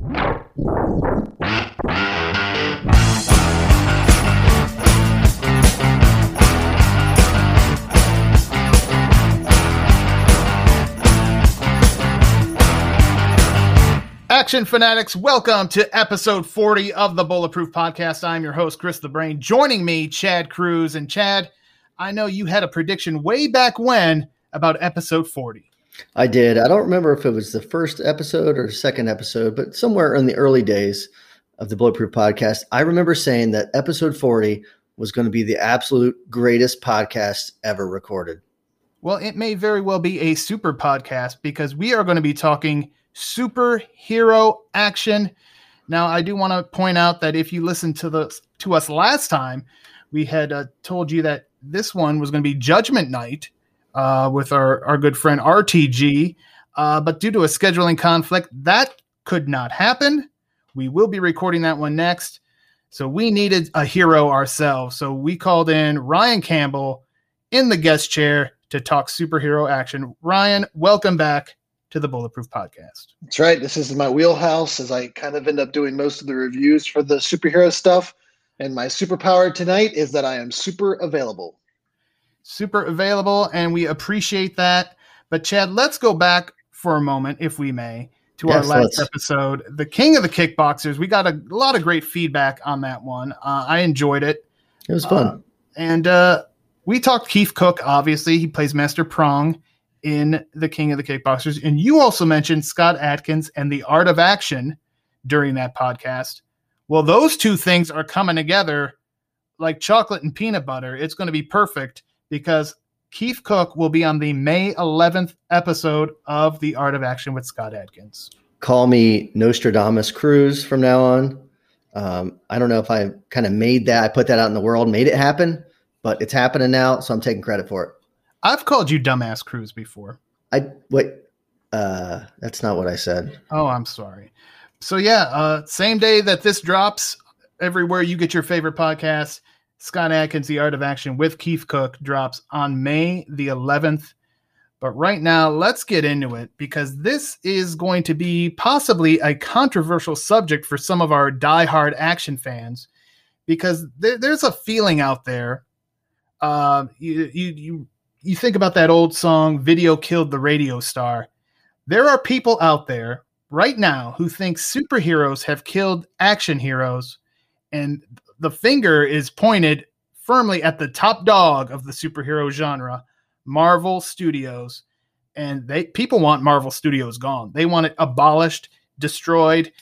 Action fanatics, welcome to episode 40 of the Bulletproof Podcast. I'm your host, Chris the Brain. Joining me, Chad Cruz. And Chad, I know you had a prediction way back when about episode 40. I did. I don't remember if it was the first episode or second episode, but somewhere in the early days of the Bulletproof Podcast, I remember saying that episode 40 was going to be the absolute greatest podcast ever recorded. Well, it may very well be a super podcast because we are going to be talking superhero action. Now, I do want to point out that if you listened to the to us last time, we had uh, told you that this one was going to be Judgment Night uh, with our our good friend RTG, uh, but due to a scheduling conflict, that could not happen. We will be recording that one next. So we needed a hero ourselves. So we called in Ryan Campbell in the guest chair to talk superhero action. Ryan, welcome back to the Bulletproof Podcast. That's right. This is my wheelhouse as I kind of end up doing most of the reviews for the superhero stuff. And my superpower tonight is that I am super available. Super available, and we appreciate that. But Chad, let's go back for a moment, if we may, to yes, our last let's. episode, The King of the Kickboxers. We got a, a lot of great feedback on that one. Uh, I enjoyed it. It was fun. Uh, and uh, we talked Keith Cooke, obviously. He plays Master Prang in The King of the Kickboxers. And you also mentioned Scott Adkins and the art of action during that podcast. Well, those two things are coming together like chocolate and peanut butter. It's going to be perfect because Keith Cooke will be on the May 11th episode of The Art of Action with Scott Adkins. Call me Nostradamus Cruz from now on. Um, I don't know if I kind of made that, I put that out in the world, made it happen, but it's happening now. So I'm taking credit for it. I've called you dumbass Cruz before. I wait. Uh, that's not what I said. Oh, I'm sorry. So yeah, uh, same day that this drops, everywhere you get your favorite podcast, Scott Adkins, The Art of Action with Keith Cooke drops on May the 11th. But right now, let's get into it because this is going to be possibly a controversial subject for some of our die-hard action fans because there, there's a feeling out there. Uh, you, you, you you think about that old song, Video Killed the Radio Star. There are people out there right now who think superheroes have killed action heroes, and the finger is pointed firmly at the top dog of the superhero genre, Marvel Studios. And they people want Marvel Studios gone. They want it abolished, destroyed,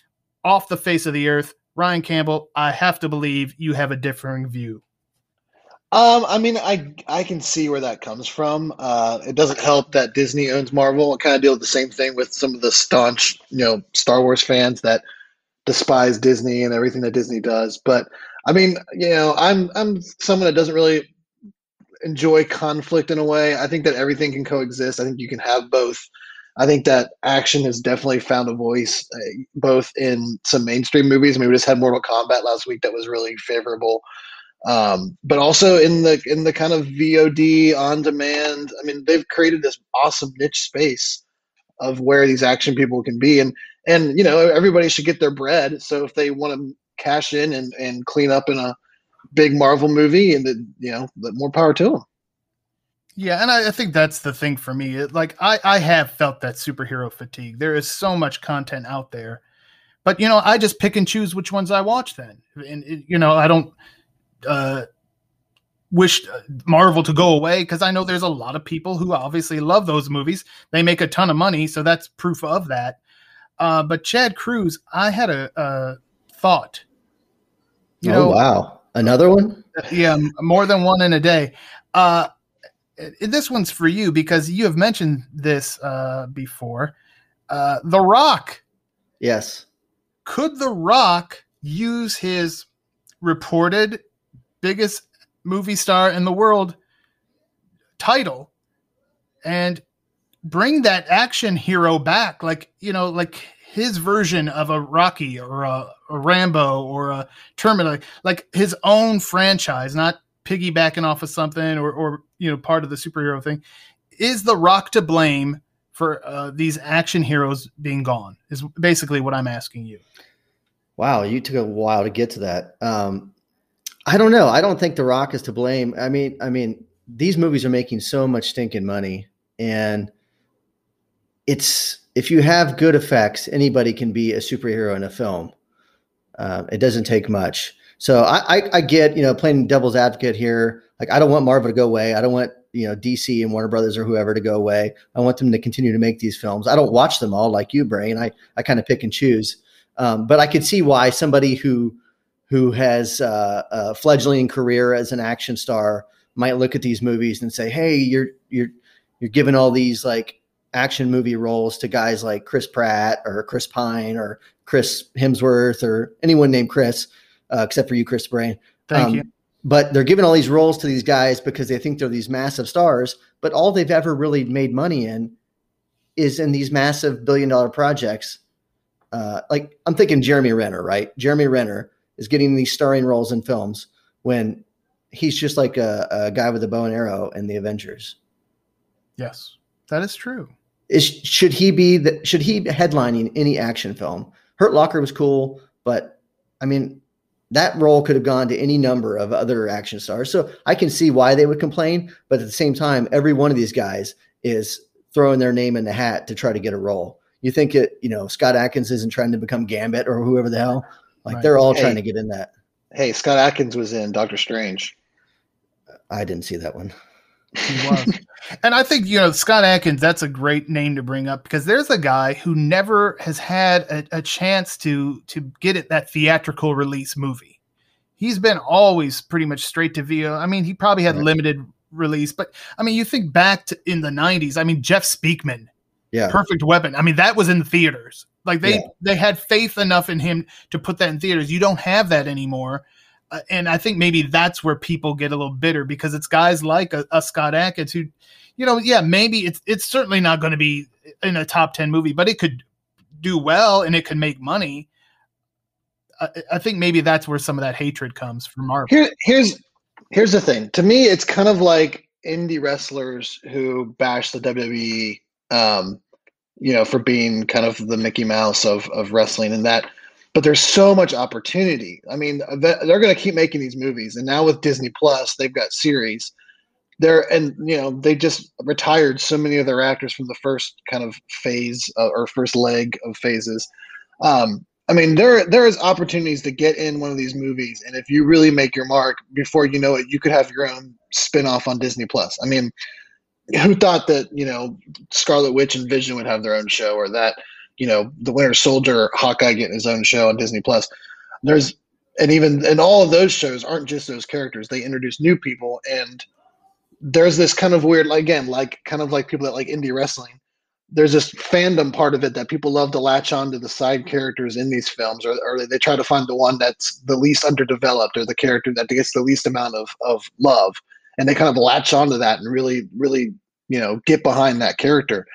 off the face of the earth. Ryan Campbell, I have to believe you have a differing view. Um, I mean, I I can see where that comes from. Uh, it doesn't help that Disney owns Marvel. I kind of deal with the same thing with some of the staunch, you know, Star Wars fans that despise Disney and everything that Disney does. But I mean, you know, I'm I'm someone that doesn't really enjoy conflict in a way. I think that everything can coexist. I think you can have both. I think that action has definitely found a voice, uh, both in some mainstream movies. I mean, we just had Mortal Kombat last week that was really favorable um, but also in the in the kind of VOD on demand. I mean, they've created this awesome niche space of where these action people can be, and and you know everybody should get their bread. So if they want to cash in and and clean up in a big Marvel movie, and then you know, more power to them. Yeah, and I, I, think that's the thing for me. It, like I, I have felt that superhero fatigue. There is so much content out there, but you know, I just pick and choose which ones I watch. Then, and it, you know, I don't uh, wish Marvel to go away because I know there's a lot of people who obviously love those movies. They make a ton of money, so that's proof of that. Uh, but Chad Cruz, I had a, a thought. You oh know, wow, another one? Yeah, more than one in a day. Uh, this one's for you because you have mentioned this uh, before. Uh, the Rock. Yes. could The Rock use his reported biggest movie star in the world title and bring that action hero back like you know like his version of a rocky or a, a rambo or a terminator like his own franchise not piggybacking off of something or, or you know part of the superhero thing is the rock to blame for uh, these action heroes being gone is basically what i'm asking you. Wow you took a while to get to that. Um, i don't know. I don't think the rock is to blame. I mean i mean these movies are making so much stinking money and it's if you have good effects anybody can be a superhero in a film uh, it doesn't take much. So I, I, I get you know playing devil's advocate here. Like i don't want marvel to go away. I don't want you know dc and warner brothers or whoever to go away. I want them to continue to make these films. I don't watch them all like you brain. I, I kind of pick and choose. Um, but i could see why somebody who who has uh, a fledgling career as an action star might look at these movies and say, "Hey, you're you're you're giving all these like action movie roles to guys like Chris Pratt or Chris Pine or Chris Hemsworth or anyone named Chris, uh, except for you, Chris Brain." Thank um, you. But they're giving all these roles to these guys because they think they're these massive stars. But all they've ever really made money in is in these massive billion dollar projects. Uh, like I'm thinking Jeremy Renner, right? Jeremy Renner is getting these starring roles in films when he's just like a, a guy with a bow and arrow in the Avengers. Yes, that is true. Is should he be the, should he be headlining any action film? Hurt Locker was cool, but I mean that role could have gone to any number of other action stars. So I can see why they would complain, but at the same time, every one of these guys is throwing their name in the hat to try to get a role. You think it, you know, Scott Adkins isn't trying to become Gambit or whoever the hell. Like right. they're all hey, trying to get in that. Hey, Scott Adkins was in Doctor Strange. I didn't see that one. He was. and I think, you know, Scott Adkins, that's a great name to bring up because there's a guy who never has had a, a chance to to get it that theatrical release movie. He's been always pretty much straight to video. I mean, he probably had right. limited release, but I mean, you think back to in the 90s, I mean, Jeff Speakman, yeah. Perfect Weapon. I mean, that was in the theaters. Like they yeah. they had faith enough in him to put that in theaters. You don't have that anymore. Uh, and I think maybe that's where people get a little bitter because it's guys like a, a Scott Adkins who, you know, yeah, maybe it's it's certainly not going to be in a top ten movie, but it could do well and it could make money. I, I think maybe that's where some of that hatred comes from Marvel. Here, here's here's the thing. To me, it's kind of like indie wrestlers who bash the WWE, um, you know, for being kind of the Mickey Mouse of of wrestling, and that but there's so much opportunity. I mean, they're going to keep making these movies, and now with Disney Plus, they've got series. There and you know they just retired so many of their actors from the first kind of phase uh, or first leg of phases. Um, I mean, there there is opportunities to get in one of these movies, and if you really make your mark, before you know it, you could have your own spin-off on Disney Plus. I mean, who thought that you know Scarlet Witch and Vision would have their own show, or that you know the Winter Soldier, Hawkeye getting his own show on Disney Plus. There's and even and all of those shows aren't just those characters. They introduce new people, and there's this kind of weird, again, like kind of like people that like indie wrestling. There's this fandom part of it that people love to latch on to the side characters in these films, or, or they try to find the one that's the least underdeveloped or the character that gets the least amount of, of love. And they kind of latch onto that and really, really, you know, get behind that character.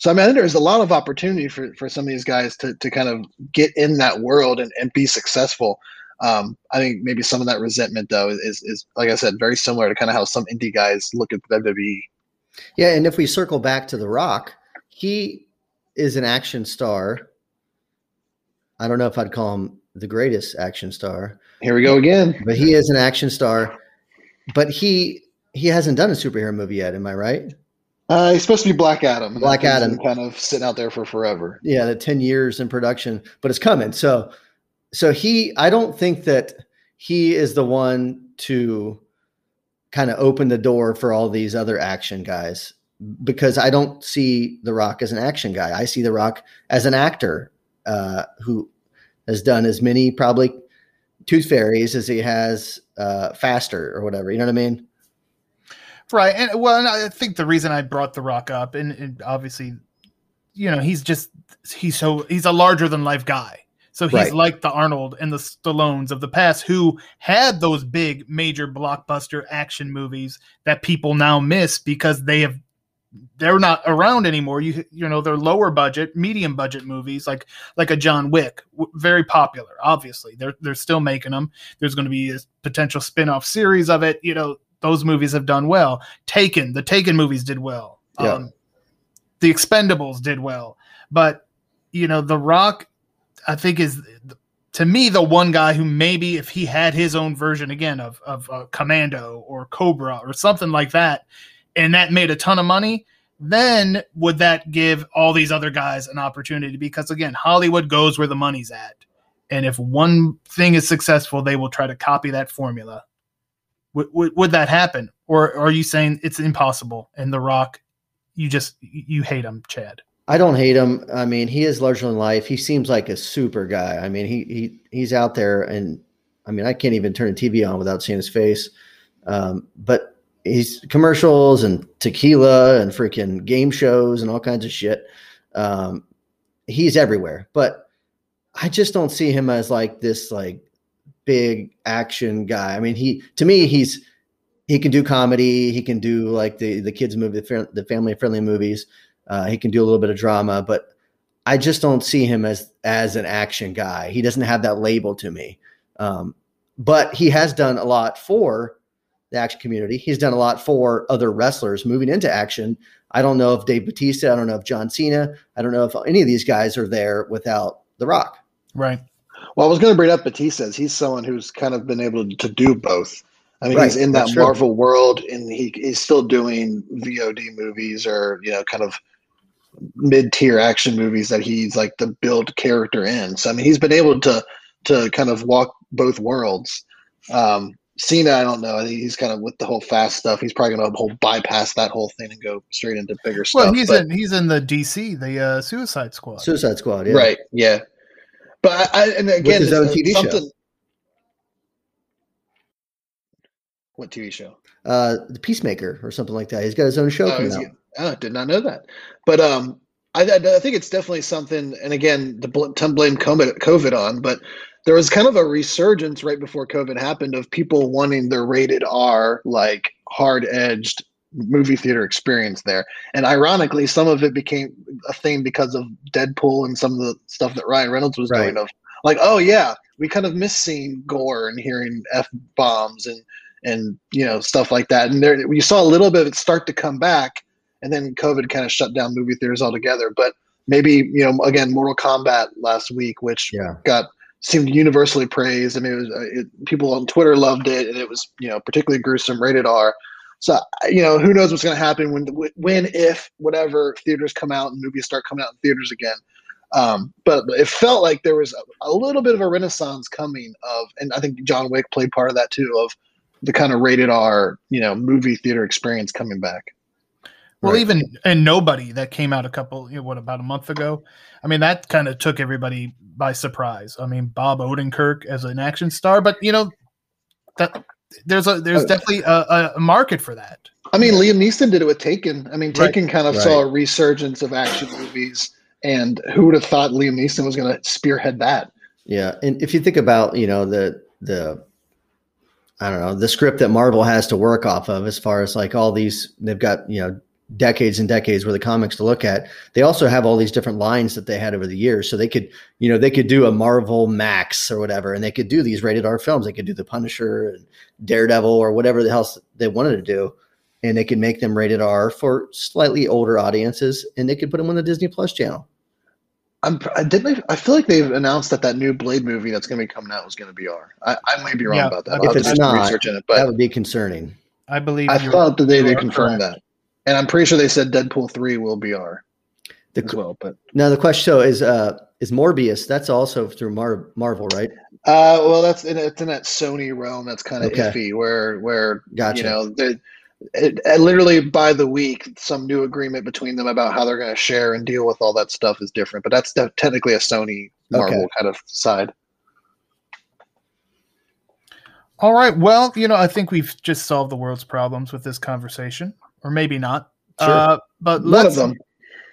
So I mean, there's a lot of opportunity for, for some of these guys to, to kind of get in that world and, and be successful. Um, I think maybe some of that resentment though is, is like I said, very similar to kind of how some indie guys look at WWE. Yeah, and if we circle back to The Rock, he is an action star. I don't know if I'd call him the greatest action star. Here we go again. But he is an action star. But he he hasn't done a superhero movie yet. Am I right? Uh, he's supposed to be Black Adam. Black Adam, kind of sitting out there for forever. Yeah, the ten years in production, but it's coming. So, so he, I don't think that he is the one to kind of open the door for all these other action guys because I don't see The Rock as an action guy. I see The Rock as an actor uh, who has done as many probably Tooth Fairies as he has uh, Faster or whatever. You know what I mean? Right. And well, and I think the reason I brought The Rock up, and, and obviously, you know, he's just he's so he's a larger than life guy. So he's Right. like the Arnold and the Stallones of the past who had those big major blockbuster action movies that people now miss because they have they're not around anymore. You you know they're lower budget, medium budget movies like like a John Wick, w- very popular. Obviously, they're they're still making them. There's going to be a potential spin-off series of it. You know those movies have done well. Taken, the Taken movies did well. Yeah. Um, the Expendables did well, but you know The Rock, I think is to me the one guy who maybe if he had his own version again of of uh, Commando or Cobra or something like that, and that made a ton of money, then would that give all these other guys an opportunity? Because again, Hollywood goes where the money's at, and if one thing is successful, they will try to copy that formula. Would, would, that happen, or are you saying it's impossible? And The Rock, you just you hate him, Chad. I don't hate him. I mean, he is larger than life. He seems like a super guy. I mean, he he he's out there, and I mean, I can't even turn the TV on without seeing his face. Um, but he's commercials and tequila and freaking game shows and all kinds of shit. Um, he's everywhere, but I just don't see him as like this like big action guy. I mean, he to me he's he can do comedy. He can do like the the kids movie, the, family friendly movies. Uh, he can do a little bit of drama, but I just don't see him as as an action guy. He doesn't have that label to me. Um, but he has done a lot for the action community. He's done a lot for other wrestlers moving into action. I don't know if Dave Batista, I don't know if John Cena, I don't know if any of these guys are there without The Rock. Right. Well, I was going to bring up Batista's. He's someone who's kind of been able to do both. I mean, Right, he's in that that's true. Marvel world, and he, he's still doing VOD movies or you know, kind of mid-tier action movies that he's like the build character in. So I mean, he's been able to to kind of walk both worlds. Um, Cena, I don't know. I think he's kind of with the whole fast stuff. He's probably going to whole bypass that whole thing and go straight into bigger stuff. Well, he's but- in he's in the DC, the uh, Suicide Squad. Suicide Squad, yeah. Right. Yeah. But I, I and again, his own TV show. What TV show? Uh, the Peacemaker or something like that. He's got his own show Oh, coming out. oh, did not know that. But um, I, I, I think it's definitely something. And again, the bl- to blame COVID, COVID on, but there was kind of a resurgence right before COVID happened of people wanting their rated R, like hard edged movie theater experience there. And ironically, some of it became a thing because of Deadpool and some of the stuff that Ryan Reynolds was Right. doing. Of like, oh yeah, we kind of miss seeing gore and hearing f bombs and and you know stuff like that. And there, you saw a little bit of it start to come back, and then COVID kind of shut down movie theaters altogether. But maybe you know, again, Mortal Kombat last week, which Yeah. got seemed universally praised. I mean, it was, uh, it, people on Twitter loved it, and it was you know particularly gruesome, rated R. So you know, who knows what's going to happen when, when, if, whatever theaters come out and movies start coming out in theaters again. Um, but it felt like there was a, a little bit of a renaissance coming of, and I think John Wick played part of that too, of the kind of rated R, you know, movie theater experience coming back. Well, Right. even and nobody that came out a couple, you know, what about a month ago? I mean, that kind of took everybody by surprise. I mean, Bob Odenkirk as an action star, but you know, that there's a there's Oh. definitely a, a market for that. I mean, Liam Neeson did it with Taken. I mean, Right. Taken kind of Right. saw a resurgence of action movies, and who would have thought Liam Neeson was going to spearhead that? Yeah, and if you think about you know the the I don't know the script that Marvel has to work off of, as far as like all these, they've got you know decades and decades worth of comics to look at. They also have all these different lines that they had over the years, so they could you know they could do a Marvel Max or whatever, and they could do these rated R films. They could do the Punisher and Daredevil or whatever the hell they wanted to do, and they could make them rated R for slightly older audiences, and they could put them on the Disney Plus channel. I'm, I didn't. I feel like they've announced that that new Blade movie that's going to be coming out was going to be R. I, I may be wrong Yeah, about that. Uh, if I'll it's not, research in it, that would be concerning. I believe. I thought that they, they confirmed correct. that, and I'm pretty sure they said Deadpool three will be R The, as well. But Now the question so is uh is Morbius that's also through Mar- Marvel, right? uh, well, that's in, it's in that Sony realm that's kind of Okay. iffy, where where Gotcha. you know they, it, it literally by the week some new agreement between them about how they're going to share and deal with all that stuff is different. But that's de- technically a Sony Marvel Okay. kind of side. All right. Well, you know, I think we've just solved the world's problems with this conversation, or maybe not. Sure. Uh, but One let's, of them.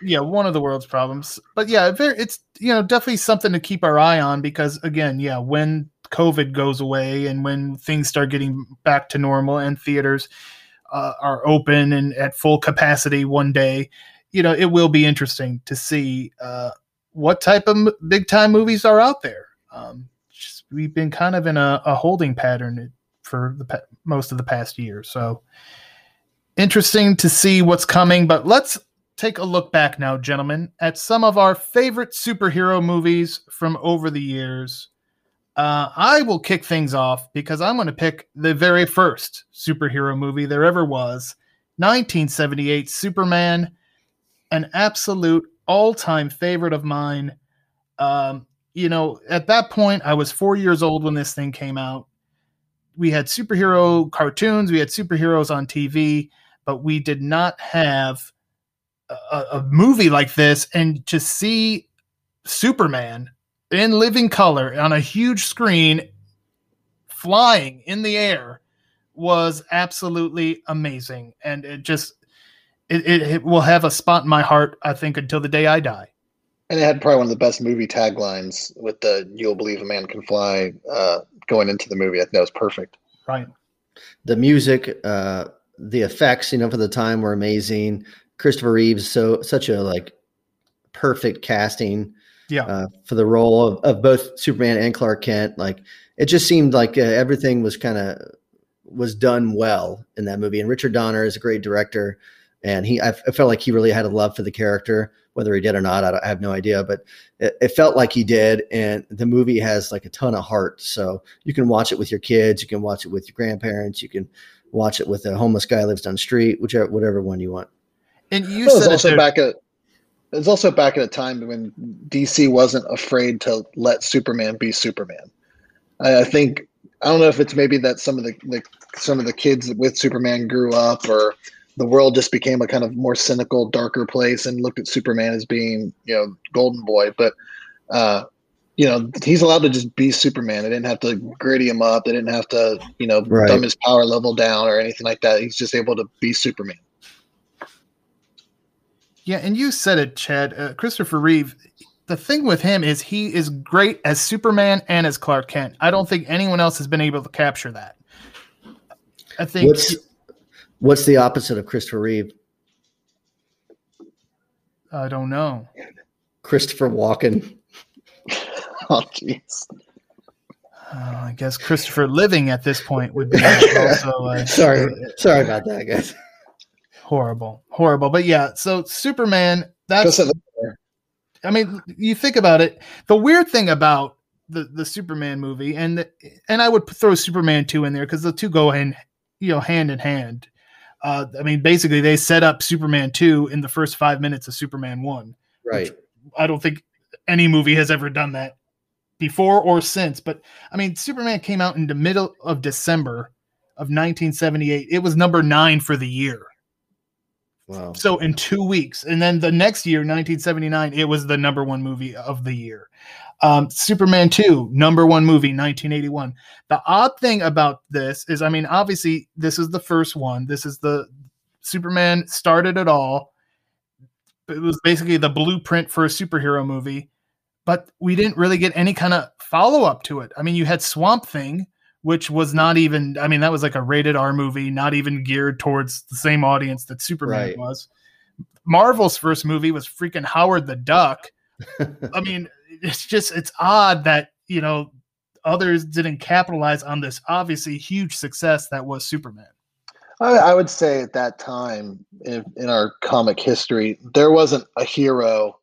yeah, one of the world's problems. But yeah, it's you know definitely something to keep our eye on because again, yeah, when COVID goes away and when things start getting back to normal and theaters uh, are open and at full capacity one day, you know, it will be interesting to see uh, what type of big time movies are out there. Um, just, we've been kind of in a, a holding pattern for the most of the past year, so interesting to see what's coming. But let's take a look back now, gentlemen, at some of our favorite superhero movies from over the years. Uh, I will kick things off because I'm going to pick the very first superhero movie there ever was 1978 Superman, an absolute all time favorite of mine. Um, you know, at that point, I was four years old when this thing came out. We had superhero cartoons, we had superheroes on TV, but we did not have a, a movie like this. And to see Superman in living color on a huge screen flying in the air was absolutely amazing. And it just it, it, it, will have a spot in my heart i think until the day i die. And it had probably one of the best movie taglines with the you'll believe a man can fly uh, going into the movie. I think that was perfect. Right. The music uh, the effects you know for the time were amazing christopher reeves so such a like perfect casting yeah. Uh, for the role of, of both Superman and Clark Kent. Like it just seemed like uh, everything was kind of was done well in that movie. And Richard Donner is a great director, and he I, I felt like he really had a love for the character. Whether he did or not, I, I have no idea, but it, it, felt like he did. And the movie has like a ton of heart, so you can watch it with your kids, you can watch it with your grandparents, you can watch it with a homeless guy lives down the street, whichever whatever one you want. And you said also back at it was also back at a time when DC wasn't afraid to let Superman be Superman. I, I think I don't know if it's maybe that some of the, the some of the kids with Superman grew up, or the world just became a kind of more cynical, darker place, and looked at Superman as being you know golden boy. But uh, you know he's allowed to just be Superman. They didn't have to gritty him up. They didn't have to you know right. dumb his power level down or anything like that. He's just able to be Superman. Yeah, and you said it, Chad. Uh, Christopher Reeve. The thing with him is he is great as Superman and as Clark Kent. I don't think anyone else has been able to capture that. I think. What's, what's the opposite of Christopher Reeve? I don't know. Christopher Walken. Oh, jeez. Uh, I guess Christopher Living at this point would be also. Uh, sorry, sorry about that, guys horrible, horrible. But yeah, so Superman. That's. I mean, you think about it. The weird thing about the the Superman movie, and the, and I would throw Superman two in there because the two go in, you know, hand in hand. Uh, I mean, basically, they set up Superman two in the first five minutes of Superman one. Right. I don't think any movie has ever done that before or since. But I mean, Superman came out in the middle of December of 1978. It was number nine for the year. Wow. So in two weeks, and then the next year, 1979, it was the number one movie of the year. Um, Superman 2, number one movie, 1981. The odd thing about this is, I mean, obviously, this is the first one. This is the Superman started it all. It was basically the blueprint for a superhero movie, but we didn't really get any kind of follow up to it. I mean, you had Swamp Thing, which was not even I mean that was like a rated R movie, not even geared towards the same audience that Superman right. was. Marvel's first movie was freaking Howard the Duck. I mean, it's just it's odd that, you know, others didn't capitalize on this obviously huge success that was Superman. I, I would say at that time in, in our comic history, there wasn't a hero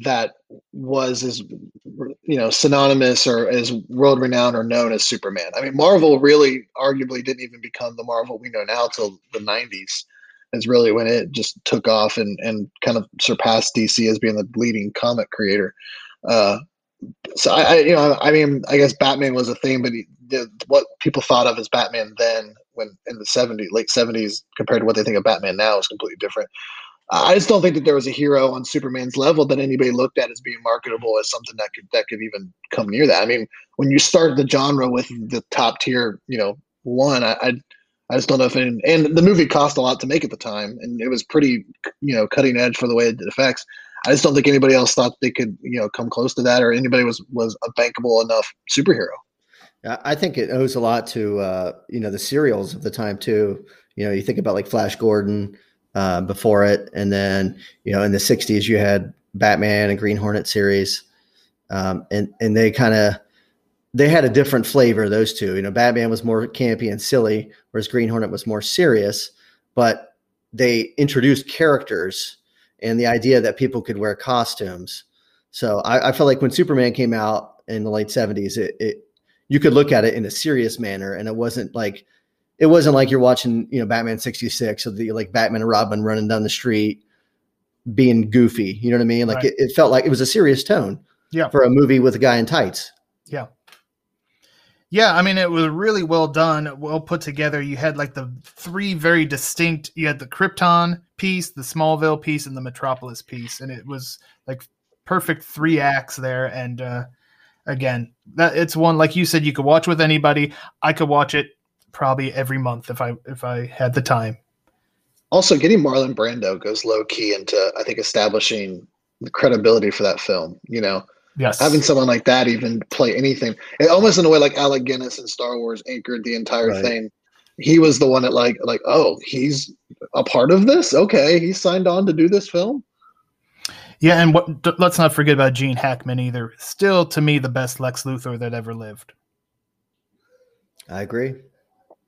that was as you know synonymous or as world renowned or known as Superman. I mean, Marvel really arguably didn't even become the Marvel we know now till the '90s. Is really when it just took off and and kind of surpassed DC as being the leading comic creator. Uh, so I, I, you know I mean I guess Batman was a thing, but he, the, what people thought of as Batman then when in the 70s late 70s compared to what they think of Batman now is completely different. I just don't think that there was a hero on Superman's level that anybody looked at as being marketable as something that could that could even come near that. I mean, when you start the genre with the top tier, you know, one, I, I'd I just don't know if any, and the movie cost a lot to make at the time, and it was pretty, you know, cutting edge for the way it did effects. I just don't think anybody else thought they could, you know, come close to that, or anybody was was a bankable enough superhero. I think it owes a lot to uh, you know the serials of the time too. You know, you think about like Flash Gordon uh, before it, and then you know in the '60s you had Batman and Green Hornet series, um, and and they kind of they had a different flavor. Those two, you know, Batman was more campy and silly, whereas Green Hornet was more serious. But they introduced characters and the idea that people could wear costumes. So I, I felt like when Superman came out in the late '70s, it, it you could look at it in a serious manner, and it wasn't like it wasn't like you're watching you know Batman '66 or the like Batman and Robin running down the street being goofy. You know what I mean? Like Right. it, it felt like it was a serious tone Yeah. for a movie with a guy in tights. Yeah. Yeah, I mean it was really well done, well put together. You had like the three very distinct you had the Krypton piece, the Smallville piece, and the Metropolis piece. And it was like perfect three acts there. And uh again, that it's one like you said, you could watch with anybody. I could watch it probably every month if I if I had the time. Also, getting Marlon Brando goes low key into I think establishing the credibility for that film. You know, Yes. having someone like that even play anything, it almost in a way like Alec Guinness in Star Wars anchored the entire Right. thing. He was the one that like like oh he's a part of this. Okay, he signed on to do this film. yeah, and what d- let's not forget about Gene Hackman either. Still to me the best Lex Luthor that ever lived. I agree.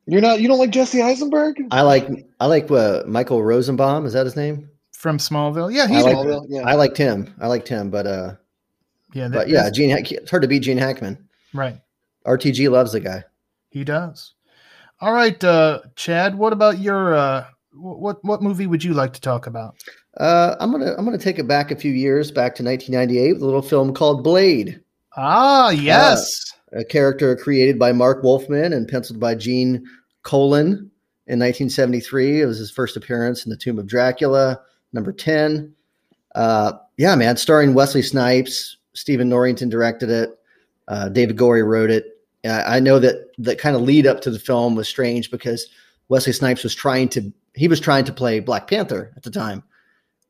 You're not you don't like Jesse Eisenberg? I like I like uh, Michael Rosenbaum. Is that his name? From Smallville. Yeah, I he's like- Smallville, yeah. I liked him. I liked him, but uh, yeah, but yeah, Gene. Hack- It's hard to beat Gene Hackman. right. RTG loves the guy. He does. All right, uh, Chad. What about your uh, what what movie would you like to talk about? Uh, I'm gonna I'm gonna take it back a few years, back to 1998, with a little film called Blade. Ah, yes. A character created by Marv Wolfman and penciled by Gene Colan in 1973. It was his first appearance in The Tomb of Dracula, number 10. Uh, yeah, man, starring Wesley Snipes. Stephen Norrington directed it. Uh, David Goyer wrote it. I know that the kind of lead up to the film was strange because Wesley Snipes was trying to he was trying to play Black Panther at the time,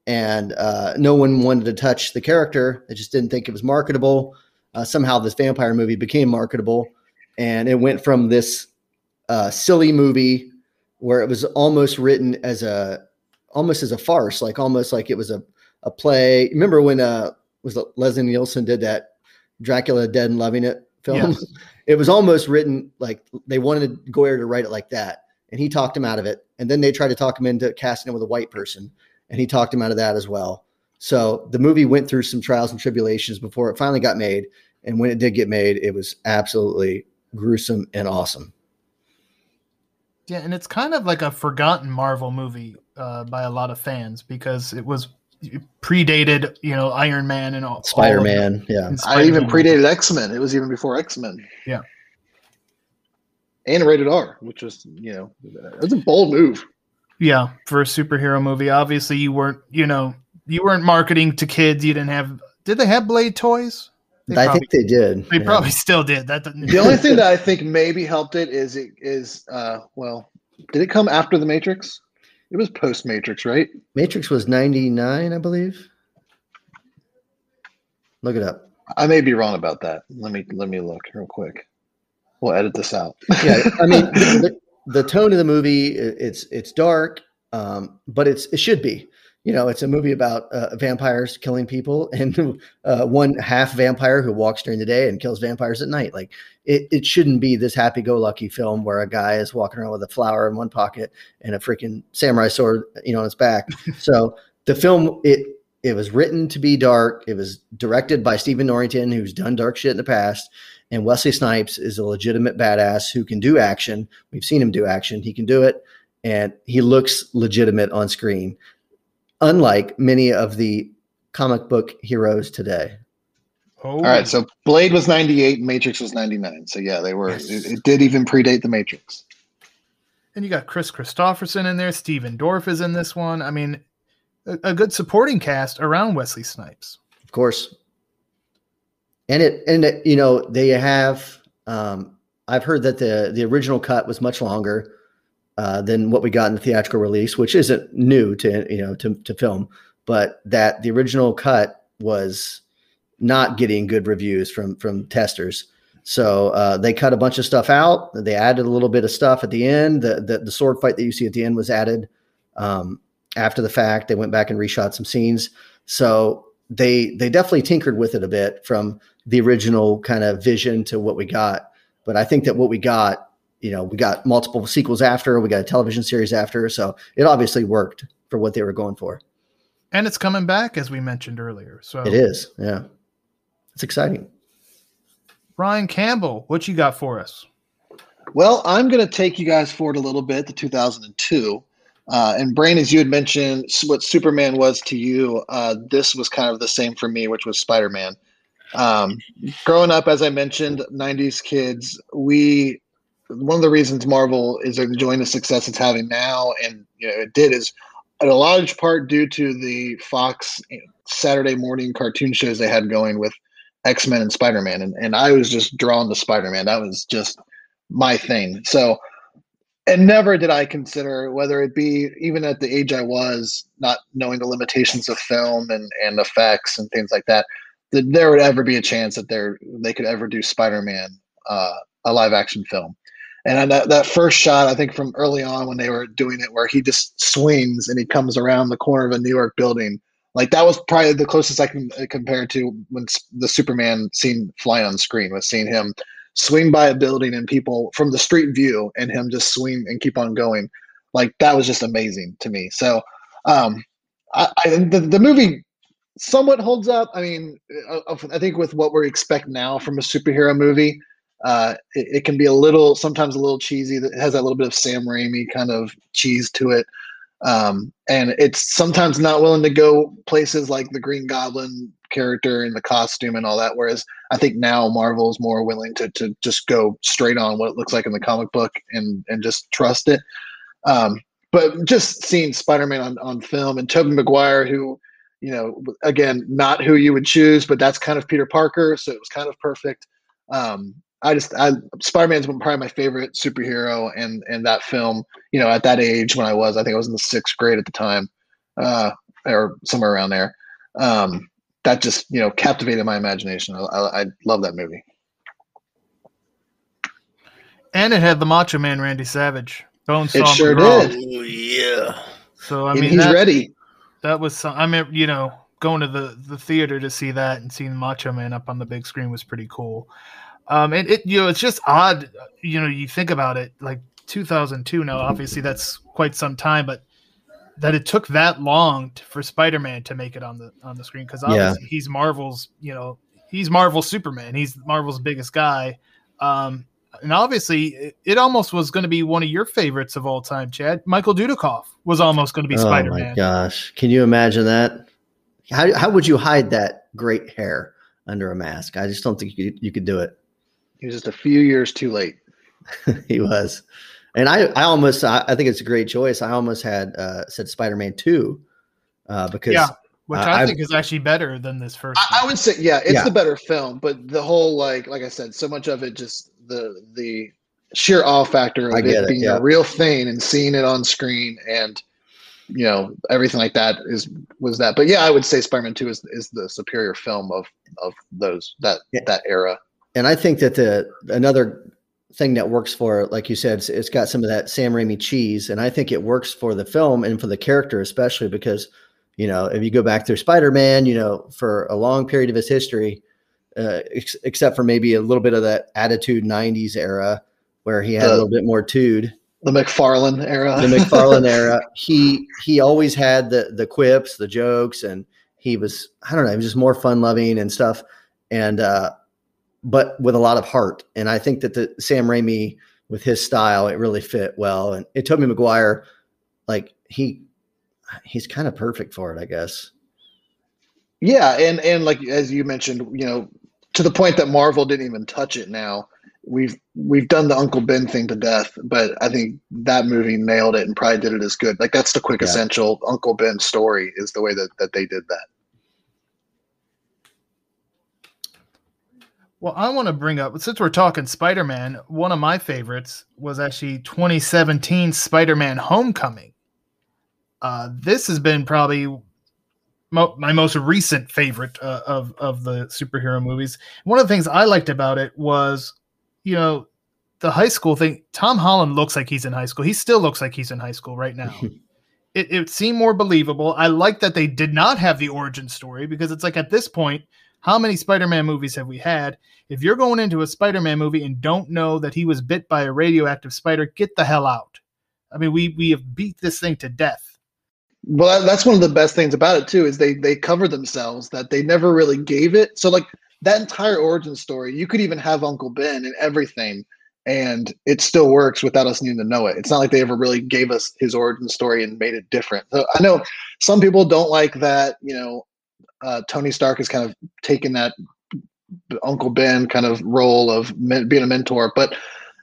and uh, no one wanted to touch the character. They just didn't think it was marketable uh, somehow this vampire movie became marketable. And it went from this uh, silly movie where it was almost written as a almost as a farce like almost like it was a, a play. Remember when uh was leslie nielsen did that dracula dead and loving it film? Yes. it was almost written like they wanted goyer to write it like that. And he talked him out of it. And then they tried to talk him into casting it with a white person. And he talked him out of that as well so the movie went through some trials and tribulations before it finally got made. And when it did get made, it was absolutely gruesome and awesome. Yeah, and it's kind of like a forgotten Marvel movie uh, by a lot of fans because it was predated, you know, Iron Man and all. all Spider Man. yeah. And I even predated X Men. It was even before X Men. Yeah. And rated R, which was you know that's a bold move. Yeah, for a superhero movie. Obviously, you weren't, you know, you weren't marketing to kids. You didn't have. Did they have Blade toys? They I probably, think they did. they yeah. probably still did. That doesn't- The only thing that I think maybe helped it is it is uh well, did it come after the Matrix? It was post Matrix, right? Matrix was 99, I believe. Look it up. I may be wrong about that. Let me let me look real quick. We'll edit this out. Yeah, I mean, the, the tone of the movie it's it's dark, um, but it's it should be. You know, it's a movie about uh, vampires killing people, and uh, one half vampire who walks during the day and kills vampires at night. Like it, it shouldn't be this happy-go-lucky film where a guy is walking around with a flower in one pocket and a freaking samurai sword, you know, on his back. so the film it it was written to be dark. It was directed by Stephen Norrington, who's done dark shit in the past. And Wesley Snipes is a legitimate badass who can do action. We've seen him do action. He can do it. And he looks legitimate on screen, unlike many of the comic book heroes today. Oh, All right, so Blade was 98, Matrix was 99. So yeah, they were Yes. it, it did even predate the Matrix. and you got Kris Kristofferson in there. Stephen Dorff is in this one. I mean, a, a good supporting cast around Wesley Snipes. Of course. And it and it, you know, they have um I've heard that the the original cut was much longer uh, than what we got in the theatrical release, which isn't new to you know to, to film, but that the original cut was not getting good reviews from from testers. So uh, they cut a bunch of stuff out. They added a little bit of stuff at the end. The the, the sword fight that you see at the end was added um, after the fact. They went back and reshot some scenes. So they they definitely tinkered with it a bit from the original kind of vision to what we got. But I think that what we got, you know, we got multiple sequels after, we got a television series after, so it obviously worked for what they were going for. And it's coming back as we mentioned earlier. So it is, yeah. It's exciting. Ryan Campbell, what you got for us? Well, I'm going to take you guys forward a little bit to 2002. Uh, and Brain, as you had mentioned, what Superman was to you, uh, this was kind of the same for me, which was Spider Man. Um, growing up, as I mentioned, 90s kids, we one of the reasons Marvel is enjoying the success it's having now, and you know, it did is in a large part due to the Fox Saturday morning cartoon shows they had going with X Men and Spider Man, and and I was just drawn to Spider Man. That was just my thing. So, and never did I consider whether it be even at the age I was, not knowing the limitations of film and and effects and things like that, that there would ever be a chance that there they could ever do Spider Man uh, a live action film. And that, that first shot, I think from early on when they were doing it, where he just swings and he comes around the corner of a New York building like that was probably the closest I can compare to when the Superman scene fly on screen was seeing him swing by a building and people from the street view and him just swing and keep on going. Like that was just amazing to me. So um, I, I the, the movie somewhat holds up. I mean, uh, uh, I think with what we expect now from a superhero movie, uh, it, it, can be a little sometimes a little cheesy. That has that little bit of Sam Raimi kind of cheese to it. Um, and it's sometimes not willing to go places like the Green Goblin character and the costume and all that. Whereas I think now Marvel is more willing to to just go straight on what it looks like in the comic book and and just trust it. Um, but just seeing Spider-Man on, on film and Tobey Maguire, who, you know, again, not who you would choose, but that's kind of Peter Parker, so it was kind of perfect. Um, I just I Spider Man's probably my favorite superhero, and and that film, you know, at that age when I was, I think I was in the sixth grade at the time, uh, or somewhere around there. Um, that just you know captivated my imagination. I, I, I love that movie. And it had the Macho Man Randy Savage. Bones. It sure did. Oh, yeah. So I mean, he's that, ready. That was some, I mean, you know, going to the the theater to see that and seeing Macho Man up on the big screen was pretty cool. Um, and it you know it's just odd. You know, you think about it, like 2002. Now, obviously, that's quite some time, but that it took that long to, for Spider-Man to make it on the on the screen because obviously yeah. he's Marvel's. You know, he's Marvel's Superman. He's Marvel's biggest guy. Um, and obviously, it, it almost was going to be one of your favorites of all time, Chad. Michael Dudikoff was almost going to be Spider-Man. Oh my gosh, can you imagine that? How how would you hide that great hair under a mask? I just don't think you you could do it. He was just a few years too late. he was, and I, I almost, I, I, think it's a great choice. I almost had uh, said Spider Man two, uh, because yeah, which I, I think is actually better than this first. I, I would say, yeah, it's yeah. the better film, but the whole like, like I said, so much of it just the the sheer awe factor of it, it being yeah. a real thing and seeing it on screen and you know everything like that is was that but yeah i would say spider-man 2 is is the superior film of of those that yeah. that era and I think that the another thing that works for, like you said, it's, it's got some of that Sam Raimi cheese, and I think it works for the film and for the character especially because, you know, if you go back through Spider Man, you know, for a long period of his history, uh, ex- except for maybe a little bit of that attitude '90s era where he had a little bit more tude. The McFarlane era. the McFarlane era. He he always had the the quips, the jokes, and he was I don't know, he was just more fun loving and stuff. And uh, but with a lot of heart. And I think that the Sam Raimi with his style, it really fit well. And it Tobey Maguire, like he he's kind of perfect for it, I guess. Yeah, and and like as you mentioned, you know, to the point that Marvel didn't even touch it now. We've we've done the Uncle Ben thing to death, but I think that movie nailed it and probably did it as good. Like that's the quick yeah. essential Uncle Ben story is the way that, that they did that. Well, I want to bring up since we're talking Spider-Man, one of my favorites was actually 2017 Spider-Man Homecoming. Uh, this has been probably mo- my most recent favorite uh, of of the superhero movies. One of the things I liked about it was, you know, the high school thing. Tom Holland looks like he's in high school. He still looks like he's in high school right now. it, it seemed more believable. I like that they did not have the origin story because it's like at this point, how many Spider-Man movies have we had? If you're going into a Spider-Man movie and don't know that he was bit by a radioactive spider, get the hell out. I mean, we we have beat this thing to death. Well, that's one of the best things about it too is they they cover themselves that they never really gave it. So like that entire origin story, you could even have Uncle Ben and everything, and it still works without us needing to know it. It's not like they ever really gave us his origin story and made it different. So I know some people don't like that. You know, uh, Tony Stark has kind of taken that Uncle Ben kind of role of being a mentor, but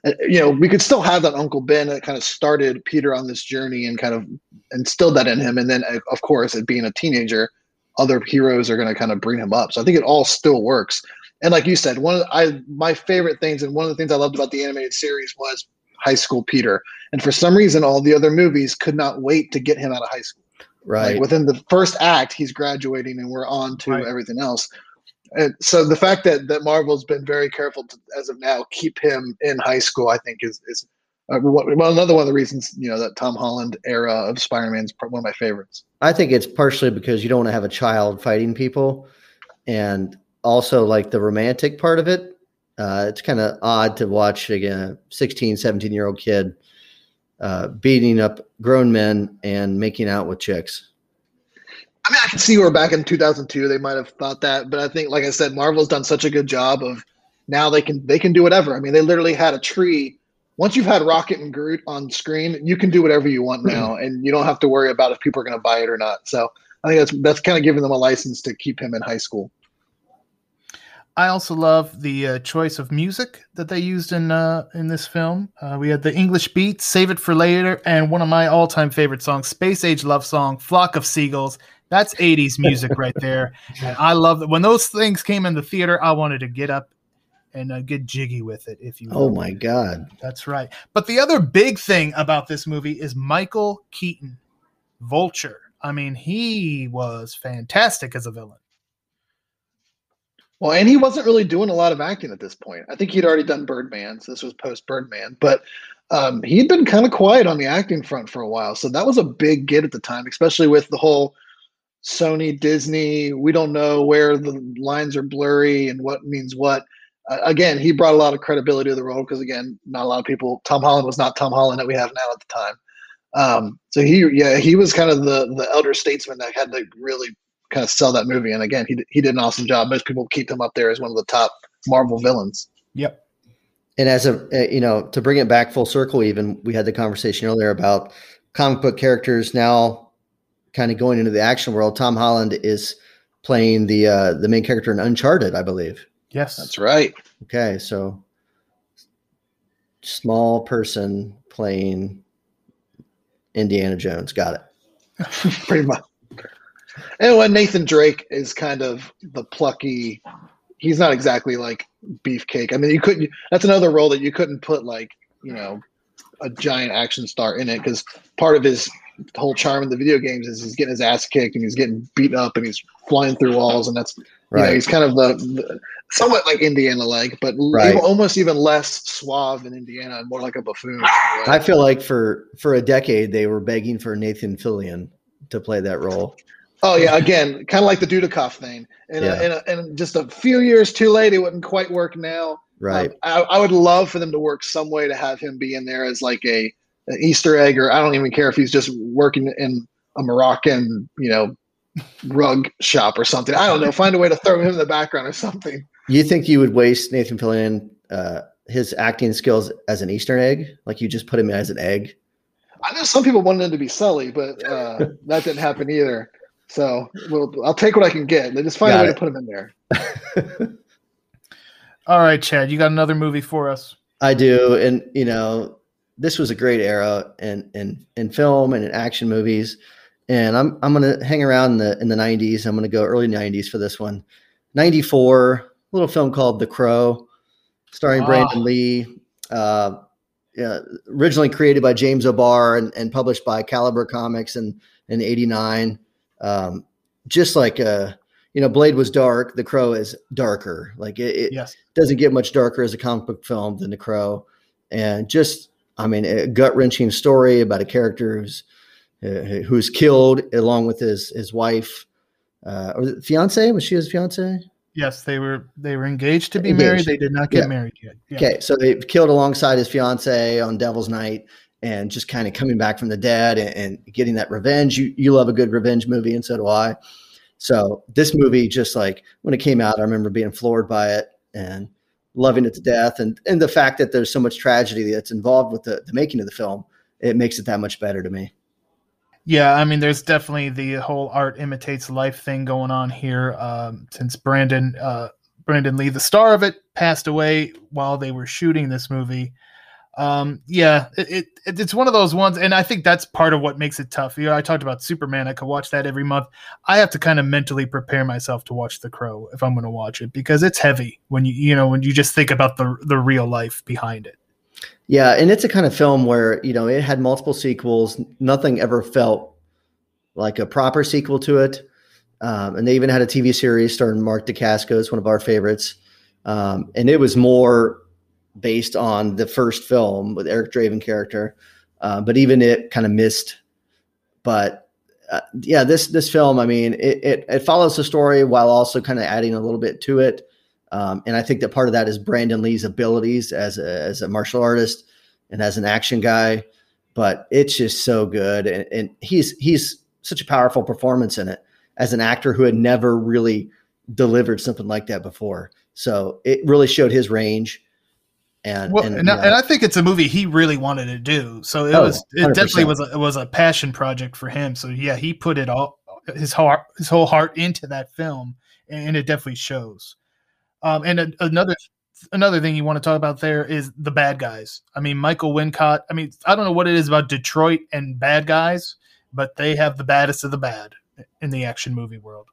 uh, you know we could still have that Uncle Ben that kind of started Peter on this journey and kind of instilled that in him, and then of course, it being a teenager, other heroes are going to kind of bring him up. So I think it all still works. And like you said, one of the, I my favorite things and one of the things I loved about the animated series was high school Peter. And for some reason, all the other movies could not wait to get him out of high school. Right. Like within the first act, he's graduating, and we're on to Right. everything else. And so the fact that that Marvel's been very careful to, as of now, keep him in high school, I think is is uh, well, another one of the reasons you know that Tom Holland era of Spider-Man is one of my favorites. I think it's partially because you don't want to have a child fighting people, and also like the romantic part of it. Uh, it's kind of odd to watch again a 16, 17 year old kid uh, beating up grown men and making out with chicks. I mean, I can see where back in 2002 they might have thought that, but I think, like I said, Marvel's done such a good job of now they can they can do whatever. I mean, they literally had a tree. Once you've had Rocket and Groot on screen, you can do whatever you want now, and you don't have to worry about if people are going to buy it or not. So I think that's that's kind of giving them a license to keep him in high school. I also love the uh, choice of music that they used in uh, in this film. Uh, we had the English beat, "Save It for Later," and one of my all time favorite songs, "Space Age Love Song," "Flock of Seagulls." That's '80s music right there, and I love that. When those things came in the theater, I wanted to get up and uh, get jiggy with it. If you, Oh will. my god! That's right. But the other big thing about this movie is Michael Keaton, Vulture. I mean, he was fantastic as a villain. Well, and he wasn't really doing a lot of acting at this point. I think he'd already done Birdman, so this was post Birdman, but um, he'd been kind of quiet on the acting front for a while. So that was a big get at the time, especially with the whole Sony, Disney. We don't know where the lines are blurry and what means what. Uh, again, he brought a lot of credibility to the role because, again, not a lot of people. Tom Holland was not Tom Holland that we have now at the time. Um, so he, yeah, he was kind of the the elder statesman that had to really kind of sell that movie. And again, he he did an awesome job. Most people keep him up there as one of the top Marvel villains. Yep. And as a uh, you know, to bring it back full circle, even we had the conversation earlier about comic book characters now kind of going into the action world. Tom Holland is playing the uh, the main character in Uncharted, I believe. Yes. That's right. Okay, so small person playing Indiana Jones. Got it. Pretty much. And when Nathan Drake is kind of the plucky, he's not exactly like beefcake. I mean, you couldn't. That's another role that you couldn't put like you know a giant action star in it because part of his whole charm in the video games is he's getting his ass kicked and he's getting beat up and he's flying through walls and that's, you know, he's kind of the, the somewhat like Indiana like, but Right. almost even less suave than Indiana and more like a buffoon. way. I feel like for for a decade they were begging for Nathan Fillion to play that role. Oh yeah, again, kind of like the Dudikoff thing, and Yeah. and, and just a few years too late, it wouldn't quite work now. Right. Um, I, I would love for them to work some way to have him be in there as like a an Easter egg, or I don't even care if he's just working in a Moroccan, you know, rug shop or something. I don't know. Find a way to throw him in the background or something. You think you would waste Nathan Fillion uh, his acting skills as an Easter egg? Like you just put him as an egg? I know some people wanted him to be Sully, but uh, that didn't happen either. So we'll, I'll take what I can get. They just find Got a way it. to put them in there. All right, Chad, you got another movie for us. I do, and you know, this was a great era in in in film and in action movies. And I'm I'm gonna hang around in the in the '90s. I'm gonna go early '90s for this one. '94, a little film called The Crow, starring Ah. Brandon Lee. Uh, yeah, originally created by James O'Barr and, and published by Caliber Comics in in '89. Um, just like uh, you know, Blade was dark. The Crow is darker. Like it, it Yes. doesn't get much darker as a comic book film than The Crow, and just I mean, a gut wrenching story about a character who's uh, who's killed along with his his wife uh, or fiance. Was she his fiance? Yes, they were they were engaged to be Engaged. married. They did not get Yeah. married yet. Yeah. Okay, so they killed alongside his fiance on Devil's Night, and just kind of coming back from the dead and, and getting that revenge. You you love a good revenge movie, and so do I. So this movie, just like when it came out, I remember being floored by it and loving it to death, and and the fact that there's so much tragedy that's involved with the, the making of the film, it makes it that much better to me. Yeah, I mean, there's definitely the whole art imitates life thing going on here. Um, since Brandon uh, Brandon Lee, the star of it, passed away while they were shooting this movie. Um, yeah, it, it it's one of those ones, and I think that's part of what makes it tough. You know, I talked about Superman. I could watch that every month. I have to kind of mentally prepare myself to watch The Crow if I'm going to watch it because it's heavy when you you know when you just think about the the real life behind it. Yeah, and it's a kind of film where you know it had multiple sequels. Nothing ever felt like a proper sequel to it, um, and they even had a TV series starring Mark Dacascos, one of our favorites, um, and it was more based on the first film with Eric Draven character, uh, but even it kind of missed. But uh, yeah, this this film, I mean, it, it it follows the story while also kind of adding a little bit to it. Um, and I think that part of that is Brandon Lee's abilities as a, as a martial artist and as an action guy. But it's just so good, and, and he's he's such a powerful performance in it as an actor who had never really delivered something like that before. So it really showed his range. And Well, and, and, you and I think it's a movie he really wanted to do. So it Oh, was it definitely 100%. was a, it was a passion project for him. So yeah, he put it all his heart his whole heart into that film, and it definitely shows. Um, and a, another another thing you want to talk about there is the bad guys. I mean, Michael Wincott. I mean, I don't know what it is about Detroit and bad guys, but they have the baddest of the bad in the action movie world.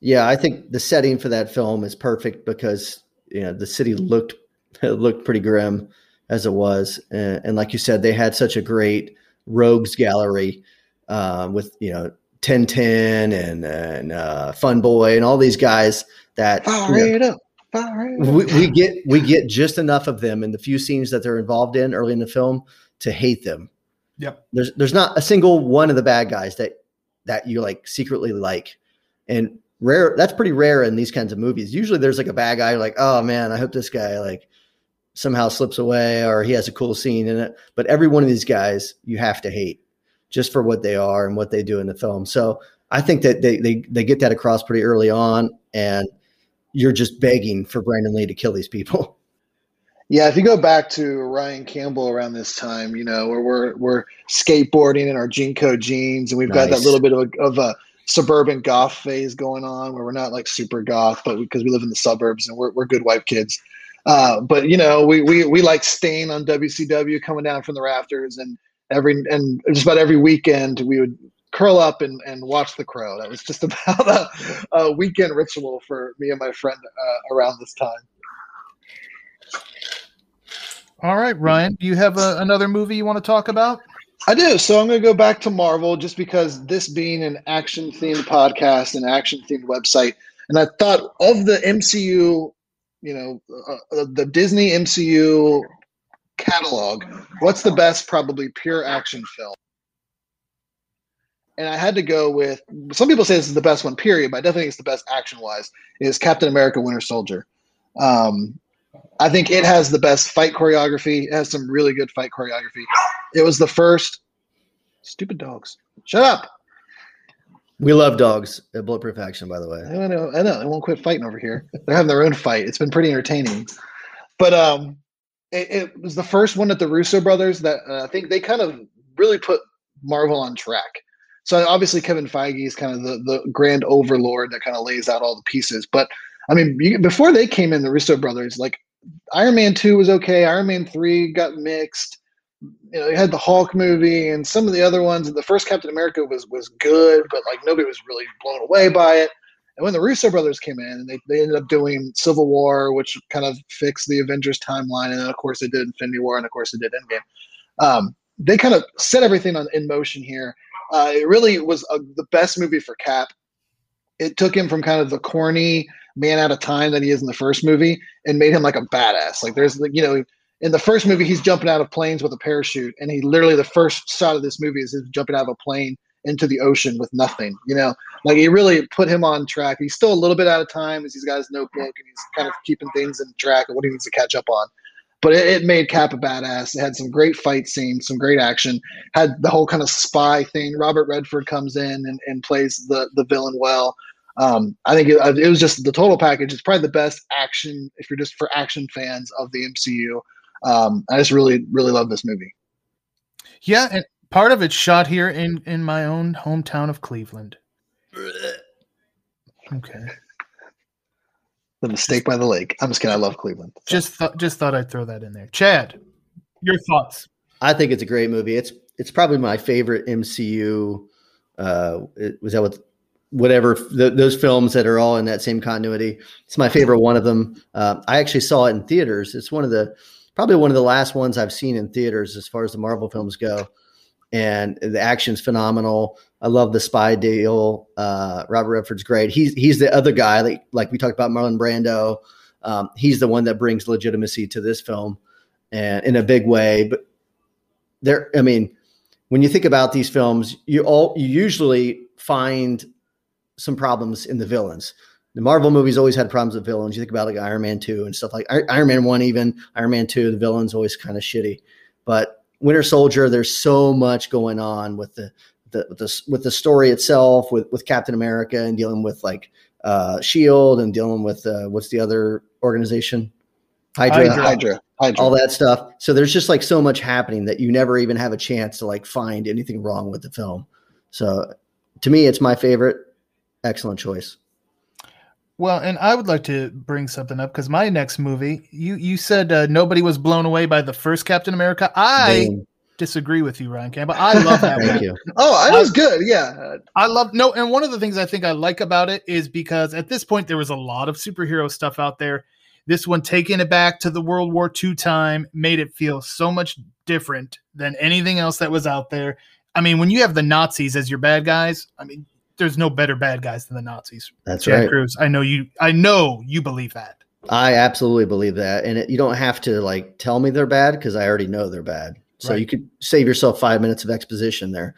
Yeah, I think the setting for that film is perfect because you know the city looked it looked pretty grim as it was, and, and like you said, they had such a great rogues gallery uh, with you know Tintin and and uh, Fun Boy and all these guys that you know, Fire it up. Fire it up. we, we get we get just enough of them in the few scenes that they're involved in early in the film to hate them. Yep. There's there's not a single one of the bad guys that that you like secretly like, and rare. That's pretty rare in these kinds of movies. Usually there's like a bad guy, like oh man, I hope this guy like somehow slips away or he has a cool scene in it. But every one of these guys you have to hate just for what they are and what they do in the film. So I think that they they they get that across pretty early on, and you're just begging for Brandon Lee to kill these people. Yeah, if you go back to Ryan Campbell around this time, you know, where we're we're skateboarding in our JNCO jeans, and we've got that little bit of a, of a suburban goth phase going on, where we're not like super goth, but because we live in the suburbs and we're we're good white kids. Uh, but you know, we we we like Sting on WCW coming down from the rafters, and every and just about every weekend we would curl up and, and watch The Crow. That was just about a, a weekend ritual for me and my friend uh, around this time. All right, Ryan, do you have a, another movie you want to talk about? I do. So I'm going to go back to Marvel just because this being an action themed podcast and action themed website. And I thought of the MCU, you know, uh, uh, the Disney MCU catalog, what's the best, probably pure action film? And I had to go with some people say this is the best one, period, but I definitely think it's the best action wise, is Captain America Winter Soldier. Um, I think it has the best fight choreography. It has some really good fight choreography. It was the first. Stupid dogs. Shut up. We love dogs at Bulletproof Action, by the way. I know. I know. They won't quit fighting over here. They're having their own fight. It's been pretty entertaining. But um, it, it was the first one at the Russo brothers that uh, I think they kind of really put Marvel on track. So obviously Kevin Feige is kind of the, the grand overlord that kind of lays out all the pieces. But I mean, you, before they came in, the Russo brothers, like Iron Man two was okay. Iron Man three got mixed. You know, you had the Hulk movie and some of the other ones. The first Captain America was was good, but like nobody was really blown away by it. And when the Russo brothers came in, and they, they ended up doing Civil War, which kind of fixed the Avengers timeline, and then of course they did Infinity War, and of course they did Endgame. Um, they kind of set everything on in motion here. Uh, it really was a, the best movie for Cap. It took him from kind of the corny man out of time that he is in the first movie and made him like a badass. Like there's you know in the first movie he's jumping out of planes with a parachute, and he literally the first shot of this movie is him jumping out of a plane into the ocean with nothing. You know, like he really put him on track. He's still a little bit out of time as he's got his notebook and he's kind of keeping things in track of what he needs to catch up on. But it, it made Cap a badass. It had some great fight scenes, some great action. Had the whole kind of spy thing. Robert Redford comes in and, and plays the the villain well. Um, I think it, it was just the total package. It's probably the best action if you're just for action fans of the MCU. Um, I just really really love this movie. Yeah, and part of it's shot here in in my own hometown of Cleveland. Okay. The mistake by the lake. I'm just kidding. I love Cleveland. So. Just th- just thought I'd throw that in there. Chad, your thoughts? I think it's a great movie. It's it's probably my favorite MCU. Uh, it, was that what whatever the, those films that are all in that same continuity. It's my favorite one of them. Uh, I actually saw it in theaters. It's one of the probably one of the last ones I've seen in theaters as far as the Marvel films go. And the action's phenomenal. I love the spy deal. Uh, Robert Redford's great. He's he's the other guy, like like we talked about Marlon Brando. Um, he's the one that brings legitimacy to this film, and in a big way. But there, I mean, when you think about these films, you all you usually find some problems in the villains. The Marvel movies always had problems with villains. You think about like Iron Man 2 and stuff like Iron Man 1, even Iron Man 2, the villain's always kind of shitty. But Winter Soldier, there's so much going on with the, the, with the, with the story itself, with, with Captain America and dealing with like uh, Shield and dealing with uh, what's the other organization? Hydra, Hydra, Hydra, Hydra, all that stuff. So there's just like so much happening that you never even have a chance to like find anything wrong with the film. So to me, it's my favorite. Excellent choice. Well, and I would like to bring something up because my next movie, you you said uh, nobody was blown away by the first Captain America. I Boom. disagree with you, Ryan Campbell. I love that Thank movie. You. Oh, it was good. Yeah, I love no. And one of the things I think I like about it is because at this point there was a lot of superhero stuff out there. This one, taking it back to the World War II time, made it feel so much different than anything else that was out there. I mean, when you have the Nazis as your bad guys, I mean, there's no better bad guys than the Nazis. That's Chad right, Cruz. I know you. I know you believe that. I absolutely believe that, and it, you don't have to like tell me they're bad because I already know they're bad. So right. you could save yourself five minutes of exposition there.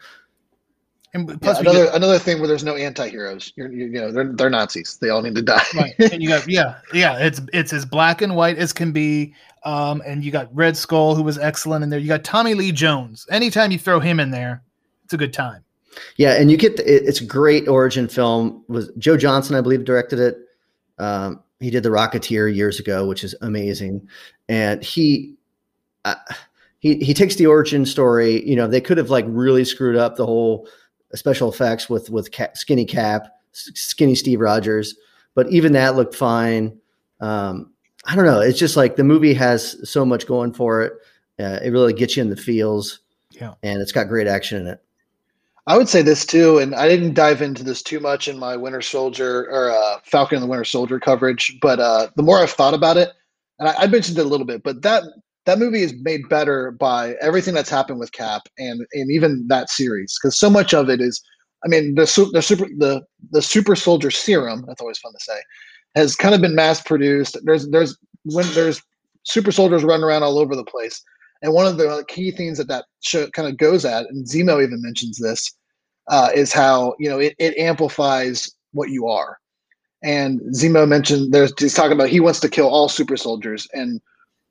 And plus, yeah, another get, another thing where there's no anti-heroes. You're, you, you know, they're they're Nazis. They all need to die. right. And you got yeah, yeah. It's it's as black and white as can be. Um, and you got Red Skull, who was excellent in there. You got Tommy Lee Jones. Anytime you throw him in there, it's a good time. Yeah, and you get the, it, it's a great origin film. Was Joe Johnston, I believe, directed it. Um, he did The Rocketeer years ago, which is amazing, and he. Uh, he, he takes the origin story. You know, they could have like really screwed up the whole special effects with with Cap, skinny Cap, skinny Steve Rogers, but even that looked fine. Um, I don't know. It's just like the movie has so much going for it. Uh, it really gets you in the feels. Yeah, and it's got great action in it. I would say this too, and I didn't dive into this too much in my Winter Soldier or uh, Falcon and the Winter Soldier coverage, but uh, the more I've thought about it, and I, I, mentioned it a little bit, but that that movie is made better by everything that's happened with Cap and and even that series because so much of it is, I mean, the the super the the Super Soldier Serum. That's always fun to say, has kind of been mass produced. There's there's when there's super soldiers running around all over the place and one of the key things that that show kind of goes at, and Zemo even mentions this, uh, is how you know it, it amplifies what you are. And Zemo mentioned there's he's talking about he wants to kill all super soldiers, and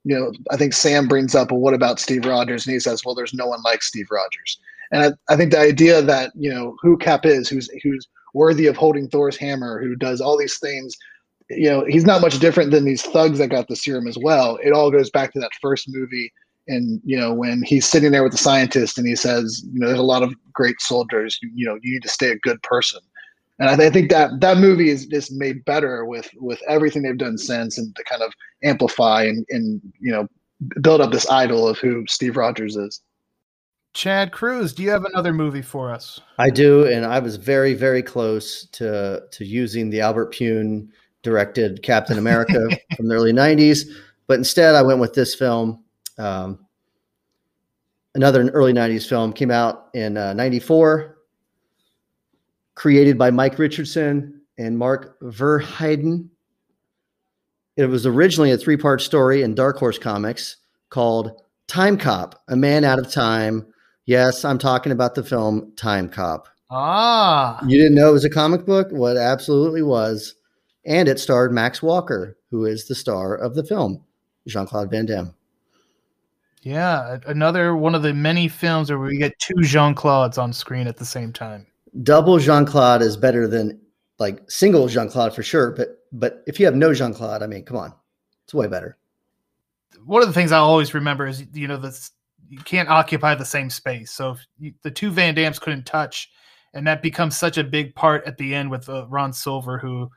you know I think Sam brings up, well, what about Steve Rogers? And he says, well, there's no one like Steve Rogers. And I, I think the idea that you know who Cap is, who's who's worthy of holding Thor's hammer, who does all these things, you know, he's not much different than these thugs that got the serum as well. It all goes back to that first movie and you know when he's sitting there with the scientist and he says you know there's a lot of great soldiers you, you know you need to stay a good person and I, th- I, think that that movie is just made better with with everything they've done since and to kind of amplify and and you know build up this idol of who steve rogers is Chad Cruz, do you have another movie for us? I do, and I was very, very close to to using the Albert Pyun directed Captain America from the early '90s, but instead I went with this film. Um, another early '90s film came out in '94, uh, created by Mike Richardson and Mark Verheiden. It was originally a three part story in Dark Horse Comics called Time Cop, A Man Out of Time. Yes, I'm talking about the film Time Cop. Ah. You didn't know it was a comic book? What absolutely was. And it starred Max Walker, who is the star of the film, Jean Claude Van Damme. Yeah, another one of the many films where we get two Jean Claudes on screen at the same time. Double Jean Claude is better than like single Jean Claude for sure, but but if you have no Jean Claude, I mean, come on, it's way better. One of the things I always remember is you know this you can't occupy the same space. So if you, the two Van Dammes couldn't touch, and that becomes such a big part at the end with uh, Ron Silver, who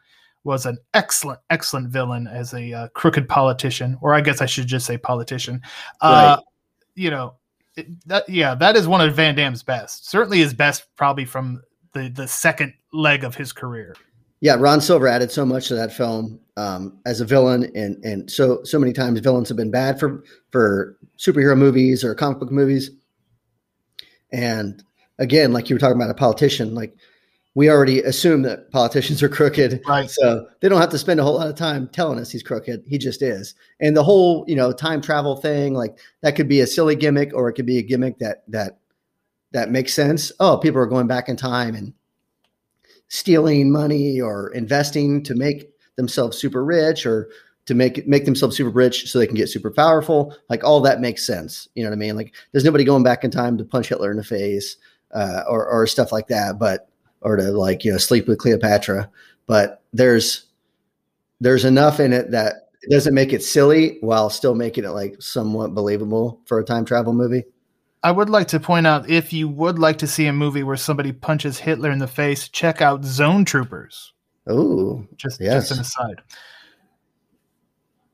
was an excellent, excellent villain as a uh, crooked politician, or I guess I should just say politician. Uh, right. You know, it, that yeah, that is one of Van Damme's best. Certainly his best, probably from the the second leg of his career. Yeah, Ron Silver added so much to that film um, as a villain, and and so so many times villains have been bad for for superhero movies or comic book movies. And again, like you were talking about a politician, like we already assume that politicians are crooked, right? So they don't have to spend a whole lot of time telling us he's crooked. He just is. And the whole you know time travel thing, like that could be a silly gimmick, or it could be a gimmick that that that makes sense. Oh, people are going back in time and stealing money or investing to make themselves super rich or to make make themselves super rich so they can get super powerful. Like all that makes sense. You know what I mean? Like there's nobody going back in time to punch Hitler in the face uh, or or stuff like that, but or to like you know sleep with Cleopatra. But there's there's enough in it that it doesn't make it silly while still making it like somewhat believable for a time travel movie. I would like to point out if you would like to see a movie where somebody punches Hitler in the face, check out Zone Troopers. Oh, just yes. just an aside.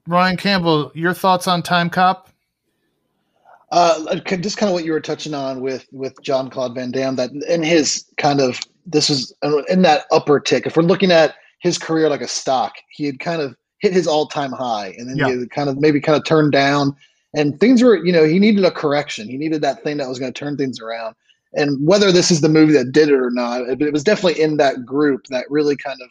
Ryan Campbell, your thoughts on Time Cop? Uh, just kind of what you were touching on with with Jean Claude Van Damme. That in his kind of this was in that upper tick. If we're looking at his career like a stock, he had kind of hit his all time high, and then yeah. he kind of maybe kind of turned down and things were you know he needed a correction he needed that thing that was going to turn things around and whether this is the movie that did it or not it, it was definitely in that group that really kind of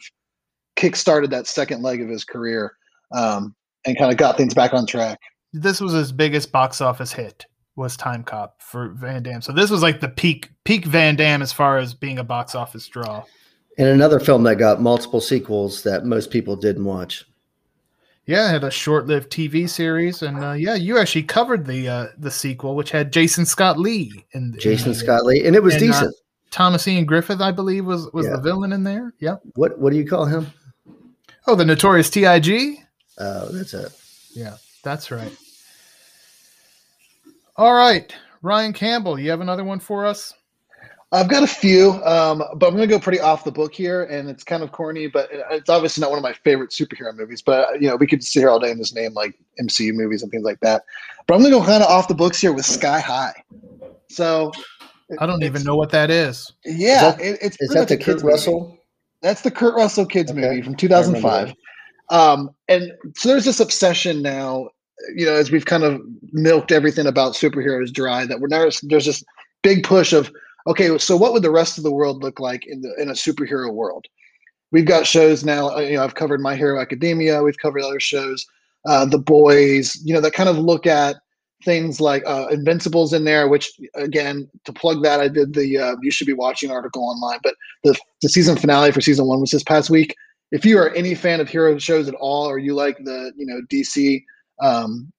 kick-started that second leg of his career um, and kind of got things back on track this was his biggest box office hit was time cop for van damme so this was like the peak peak van damme as far as being a box office draw and another film that got multiple sequels that most people didn't watch yeah, it had a short-lived TV series, and uh, yeah, you actually covered the uh, the sequel, which had Jason Scott Lee in the, Jason in Scott Lee, and it was and, uh, decent. Uh, Thomas Ian Griffith, I believe, was was yeah. the villain in there. Yeah. What what do you call him? Oh, the notorious T.I.G. Oh, that's it. Yeah, that's right. All right, Ryan Campbell, you have another one for us? I've got a few, um, but I'm going to go pretty off the book here, and it's kind of corny, but it's obviously not one of my favorite superhero movies. But you know, we could sit here all day and just name like MCU movies and things like that. But I'm going to go kind of off the books here with Sky High. So I don't even know what that is. Yeah, is that, it, it's is that the Kurt Russell? Movie. That's the Kurt Russell kids okay. movie from 2005. Um, and so there's this obsession now, you know, as we've kind of milked everything about superheroes dry, that we're now there's this big push of okay, so what would the rest of the world look like in the in a superhero world? We've got shows now. Uh, you know, I've covered My Hero Academia. We've covered other shows, uh, The Boys. You know, that kind of look at things like uh, Invincibles in there. Which again, to plug that, I did the uh, you should be watching article online. But the the season finale for season one was this past week. If you are any fan of hero shows at all, or you like the you know DC um,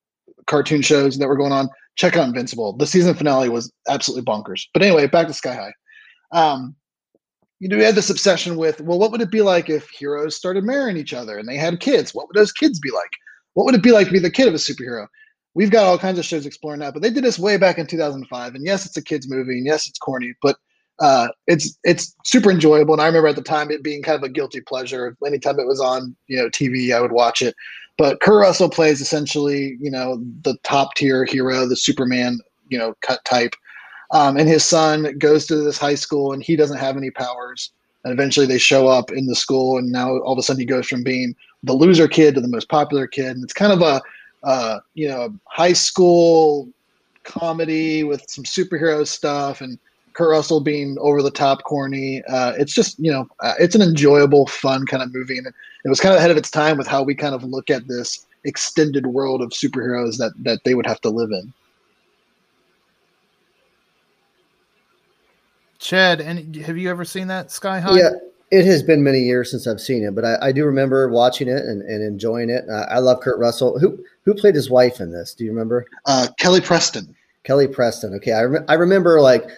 cartoon shows that were going on, check out Invincible. The season finale was absolutely bonkers. But anyway, back to Sky High. Um, you know, we had this obsession with, well, what would it be like if heroes started marrying each other and they had kids? What would those kids be like? What would it be like to be the kid of a superhero? We've got all kinds of shows exploring that, but they did this way back in 2005. And yes, it's a kids movie, and yes, it's corny, but uh, it's it's super enjoyable. And I remember at the time it being kind of a guilty pleasure. Anytime it was on, you know, TV, I would watch it. But Kurt Russell plays essentially, you know, the top tier hero, the Superman, you know, cut type. Um, and his son goes to this high school and he doesn't have any powers. And eventually they show up in the school, and now all of a sudden he goes from being the loser kid to the most popular kid. And it's kind of a, uh, you know, high school comedy with some superhero stuff and Kurt Russell being over the top corny. Uh, it's just, you know, uh, it's an enjoyable, fun kind of movie. And it was kind of ahead of its time with how we kind of look at this extended world of superheroes that, that they would have to live in. Chad, and have you ever seen that Sky High? Yeah, it has been many years since I've seen it, but I, I do remember watching it and, and enjoying it. Uh, I love Kurt Russell. Who who played his wife in this? Do you remember? Uh, Kelly Preston. Kelly Preston. Okay, I rem- I remember like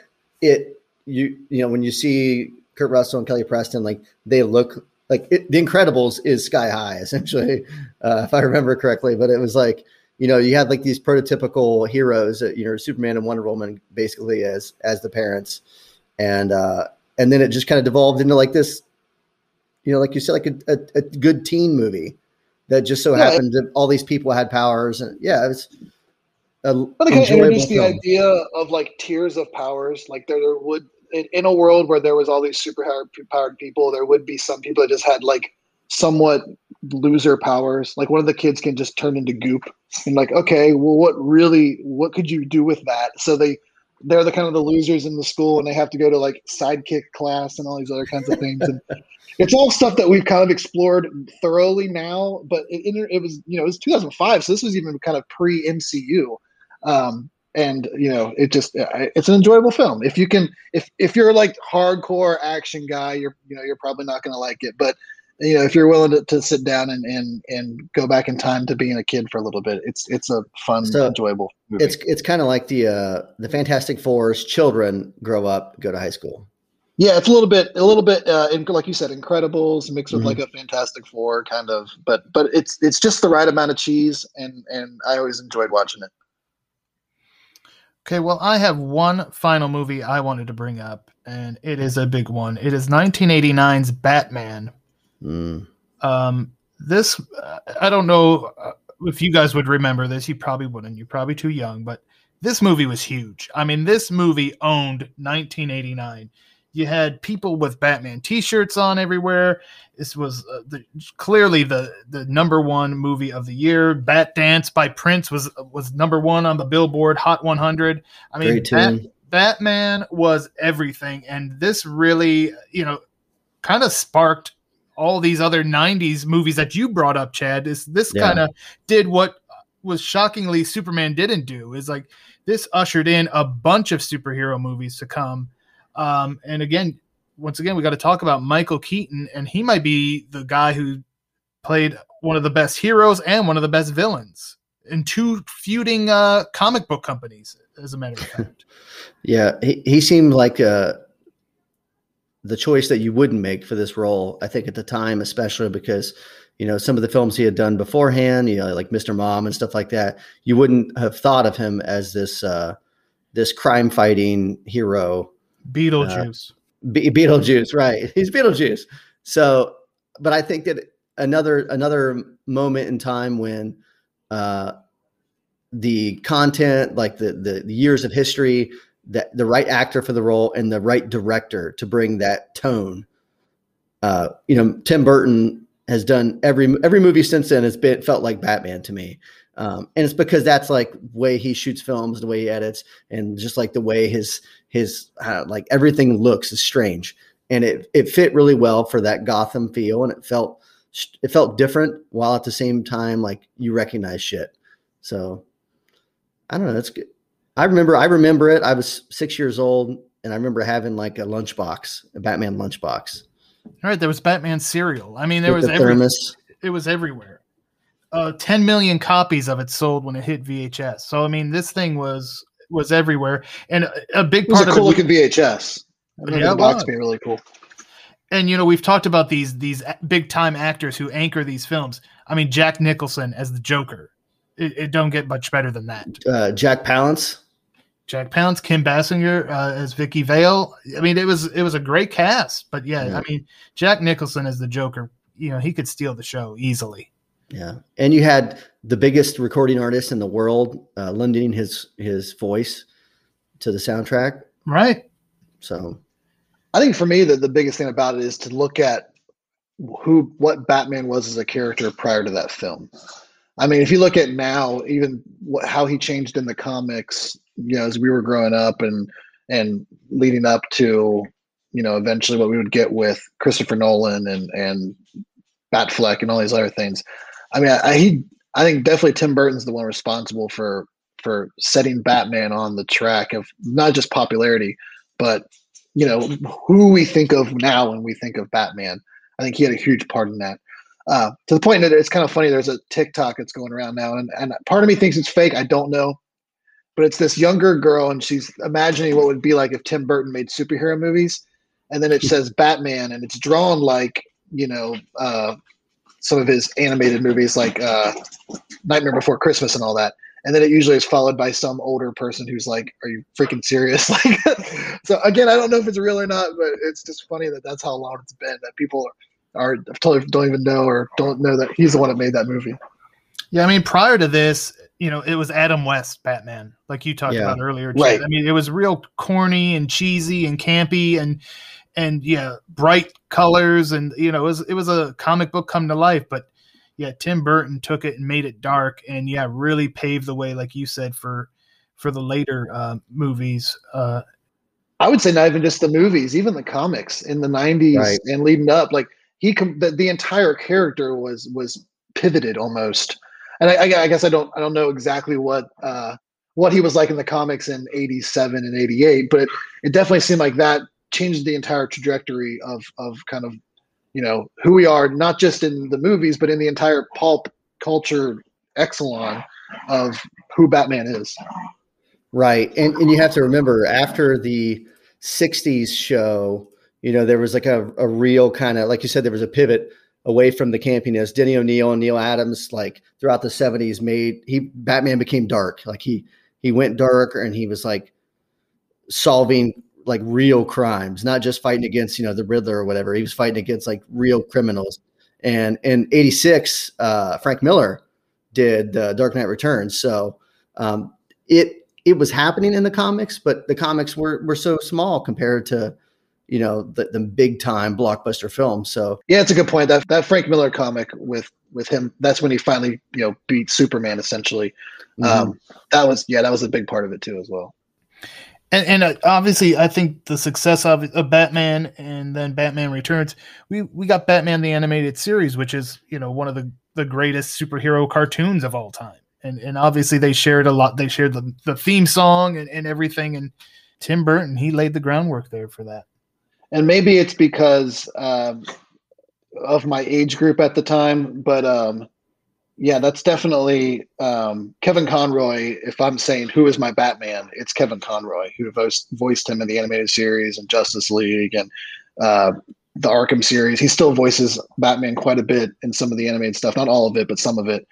it. You you know when you see Kurt Russell and Kelly Preston, like they look like it, The Incredibles is Sky High essentially, uh, if I remember correctly. But it was like you know you had like these prototypical heroes, you know Superman and Wonder Woman basically as as the parents and uh, and then it just kind of devolved into like this, you know, like you said, like a, a, a good teen movie that just so yeah, happened that all these people had powers, and yeah, it was. A but they kind of introduced the idea of like tiers of powers, like there, there would in, a world where there was all these super powered people, there would be some people that just had like somewhat loser powers. Like one of the kids can just turn into goop, and like, okay, well, what really, what could you do with that? So they they're the kind of the losers in the school and they have to go to like sidekick class and all these other kinds of things and it's all stuff that we've kind of explored thoroughly now but it, it, was you know it was 2005 so this was even kind of pre mcu um, and you know it just it's an enjoyable film if you can if if you're like hardcore action guy you're you know you're probably not going to like it but you know if you're willing to, to sit down and, and and go back in time to being a kid for a little bit it's it's a fun so enjoyable movie. it's it's kind of like the uh the fantastic fours children grow up go to high school yeah it's a little bit a little bit uh in, like you said incredibles mixed with mm-hmm. like a fantastic four kind of but but it's it's just the right amount of cheese and and i always enjoyed watching it okay well i have one final movie i wanted to bring up and it is a big one it is 1989's batman Mm. Um, this, uh, I don't know uh, if you guys would remember this. You probably wouldn't. You're probably too young, but this movie was huge. I mean, this movie owned 1989. You had people with Batman T-shirts on everywhere. This was uh, the, clearly the the number one movie of the year. Bat Dance by Prince was was number one on the Billboard Hot 100. I mean, Bat, Batman was everything, and this really, you know, kind of sparked all these other 90s movies that you brought up chad is this yeah. kind of did what was shockingly superman didn't do is like this ushered in a bunch of superhero movies to come um, and again once again we got to talk about michael keaton and he might be the guy who played one of the best heroes and one of the best villains in two feuding uh, comic book companies as a matter of fact yeah he, he seemed like a the choice that you wouldn't make for this role. I think at the time, especially because you know some of the films he had done beforehand, you know, like Mr. Mom and stuff like that, you wouldn't have thought of him as this uh, this crime fighting hero. Beetlejuice. Uh, Be- Beetlejuice, right? He's Beetlejuice. So, but I think that another another moment in time when uh, the content, like the, the years of history, that the right actor for the role and the right director to bring that tone. Uh, you know, Tim Burton has done every every movie since then has been felt like Batman to me. Um, and it's because that's like the way he shoots films, the way he edits, and just like the way his his uh, like everything looks is strange, and it it fit really well for that Gotham feel, and it felt it felt different while at the same time like you recognize shit. So I don't know, That's good. I remember, I remember it. I was six years old, and I remember having like a lunchbox, a Batman lunchbox. All right, there was Batman cereal. I mean, there With was the every, thermos. It was everywhere. Uh, 10 million copies of it sold when it hit VHS. So I mean, this thing was was everywhere, and a, a big part it was a cool looking VHS. I yeah, the box being really cool. And you know, we've talked about these these big time actors who anchor these films. I mean, Jack Nicholson as the Joker. It, it don't get much better than that. Uh, Jack Palance. Jack Palance, Kim Basinger uh, as Vicki Vale. I mean, it was it was a great cast, but yeah, yeah, I mean, Jack Nicholson as the Joker. You know, he could steal the show easily. Yeah, and you had the biggest recording artist in the world uh, lending his his voice to the soundtrack. Right. So I think for me, the, the biggest thing about it is to look at who what Batman was as a character prior to that film. I mean, if you look at now, even what, how he changed in the comics, you know, as we were growing up and and leading up to, you know, eventually what we would get with Christopher Nolan and and Batfleck and all these other things. I mean, I, I he I think definitely Tim Burton's the one responsible for for setting Batman on the track of not just popularity, but you know who we think of now when we think of Batman. I think he had a huge part in that. Uh, to the point that it's kind of funny. There's a TikTok that's going around now, and, and part of me thinks it's fake. I don't know, but it's this younger girl, and she's imagining what would be like if Tim Burton made superhero movies, and then it says Batman, and it's drawn like you know uh, some of his animated movies, like uh, Nightmare Before Christmas and all that. And then it usually is followed by some older person who's like, "Are you freaking serious?" Like, so again, I don't know if it's real or not, but it's just funny that that's how long it's been that people are are totally don't even know or don't know that he's the one that made that movie. Yeah, I mean, prior to this, you know, it was Adam West Batman, like you talked Yeah. about earlier. Right. I mean, it was real corny and cheesy and campy and and yeah, bright colors and you know, it was it was a comic book come to life. But yeah, Tim Burton took it and made it dark and yeah, really paved the way, like you said, for for the later uh, movies. Uh, I would say not even just the movies, even the comics in the '90s Right. and leading up. Like he, com- the, the entire character was was pivoted almost. And I, I, I guess I don't I don't know exactly what uh, what he was like in the comics in '87 and '88, but it, it definitely seemed like that changed the entire trajectory of of kind of you know who we are, not just in the movies, but in the entire pulp culture exelon of who Batman is. Right. And and you have to remember after the 60s show, you know, there was like a, a real kind of like you said, there was a pivot away from the campiness. Denny O'Neil and Neal Adams, like throughout the 70s, made he Batman became dark. Like he he went dark and he was like solving like real crimes, not just fighting against, you know, the Riddler or whatever. He was fighting against like real criminals. And in 86, uh, Frank Miller did uh, Dark Knight Returns. So um, it it was happening in the comics, but the comics were were so small compared to you know the, the big time blockbuster films. So Yeah, it's a good point. That that Frank Miller comic with with him, that's when he finally you know beat Superman. Essentially, mhm. um, that was yeah, that was a big part of it too as well. And and uh, obviously, I think the success of, of Batman and then Batman Returns, we we got Batman the animated series, which is you know one of the the greatest superhero cartoons of all time, and and obviously they shared a lot. They shared the the theme song and, and everything, and Tim Burton he laid the groundwork there for that. And maybe it's because um, of my age group at the time, but um, yeah, that's definitely um, Kevin Conroy. If I'm saying who is my Batman, it's Kevin Conroy who voiced voiced him in the animated series and Justice League and uh, the Arkham series. He still voices Batman quite a bit in some of the animated stuff, not all of it, but some of it.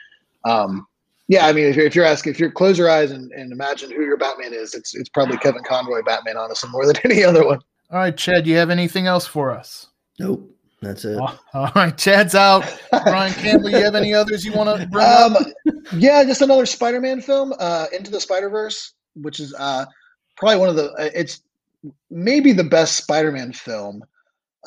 Um, yeah, I mean, if you're, if you're asking, if you close your eyes and, and imagine who your Batman is, it's it's probably Kevin Conroy Batman, honestly, more than any other one. All right, Chad, do you have anything else for us? nope, that's it. All right, Chad's out. Brian Campbell, you have any others you want to bring up? Um, yeah, just another Spider-Man film, uh, Into the Spider-Verse, which is uh, probably one of the. uh, It's maybe the best Spider-Man film.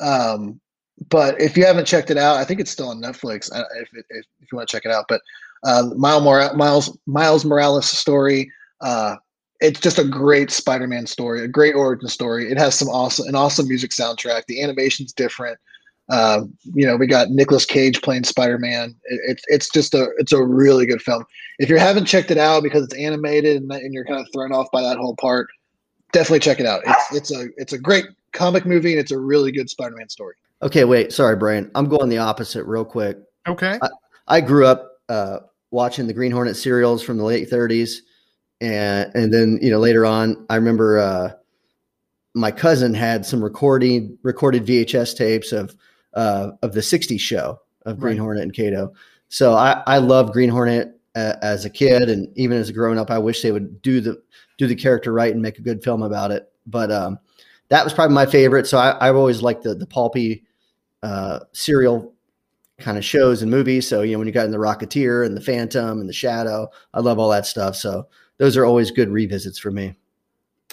Um, but if you haven't checked it out, I think it's still on Netflix. uh, If if, if you want to check it out, but uh, Miles Mora- Miles Miles Morales' story. Uh, it's just a great Spider-Man story, a great origin story. It has some awesome an awesome music soundtrack. The animation's different. Uh, you know, we got Nicolas Cage playing Spider-Man. It, it's it's just a it's a really good film. If you haven't checked it out because it's animated and, and you're kind of thrown off by that whole part, definitely check it out. It's it's a it's a great comic movie and it's a really good Spider-Man story. Okay, wait, sorry, Brian. I'm going the opposite real quick. Okay. I grew up uh, watching the Green Hornet serials from the late 30s, and and then you know later on, I remember uh, my cousin had some recording recorded VHS tapes of uh, of the '60s show of Green Right. Hornet and Kato. So I I loved Green Hornet uh, as a kid, and even as a grown up, I wish they would do the do the character right and make a good film about it. But um, that was probably my favorite. So I, I've always liked the the pulpy uh, serial kind of shows and movies. So, you know, when you got in the Rocketeer and the Phantom and the Shadow, I love all that stuff. So those are always good revisits for me.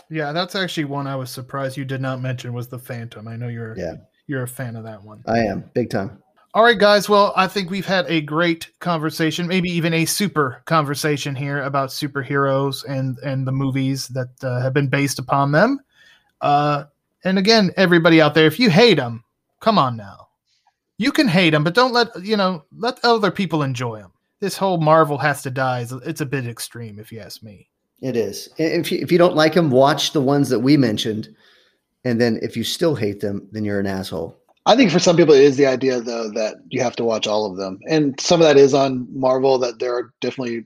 Yeah, that's actually one I was surprised you did not mention was the Phantom. I know you're Yeah. You're a fan of that one. I am big time. All right, guys. Well, I think we've had a great conversation, maybe even a super conversation here about superheroes and and the movies that uh, have been based upon them. Uh, and again, everybody out there, if you hate them, come on now, you can hate them, but don't let you know let other people enjoy them. This whole Marvel has to die is it's a bit extreme, if you ask me. It is. If you, if you don't like them, watch the ones that we mentioned, and then if you still hate them, then you're an asshole. I think for some people it is the idea though that you have to watch all of them, and some of that is on Marvel. That there are definitely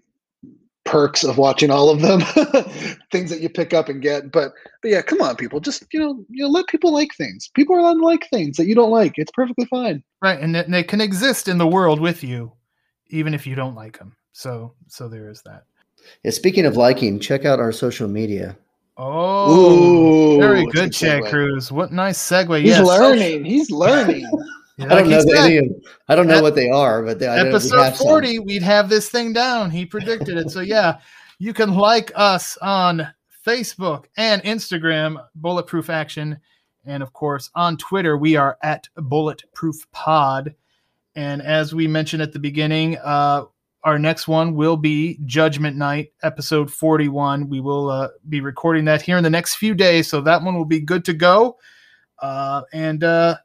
perks of watching all of them, things that you pick up and get. But but yeah, come on, people, just you know you know let people like things. People are allowed to like things that you don't like. It's perfectly fine. Right, and they- they can exist in the world with you, even if you don't like them. So so there is that. Yeah, speaking of liking, check out our social media. Oh, Ooh, very good, Chad segue. Cruz. What nice segue. He's Yes. learning. He's learning. Yeah, I don't know that said, any of, I don't know Ep- what they are, but they, I know we episode have some. 40, we'd have this thing down. He predicted it. So, yeah, you can like us on Facebook and Instagram, Bulletproof Action. And of course, on Twitter, we are at Bulletproof Pod. And as we mentioned at the beginning, uh, our next one will be Judgment Night, episode 41. We will uh, be recording that here in the next few days. So that one will be good to go. Uh, and uh,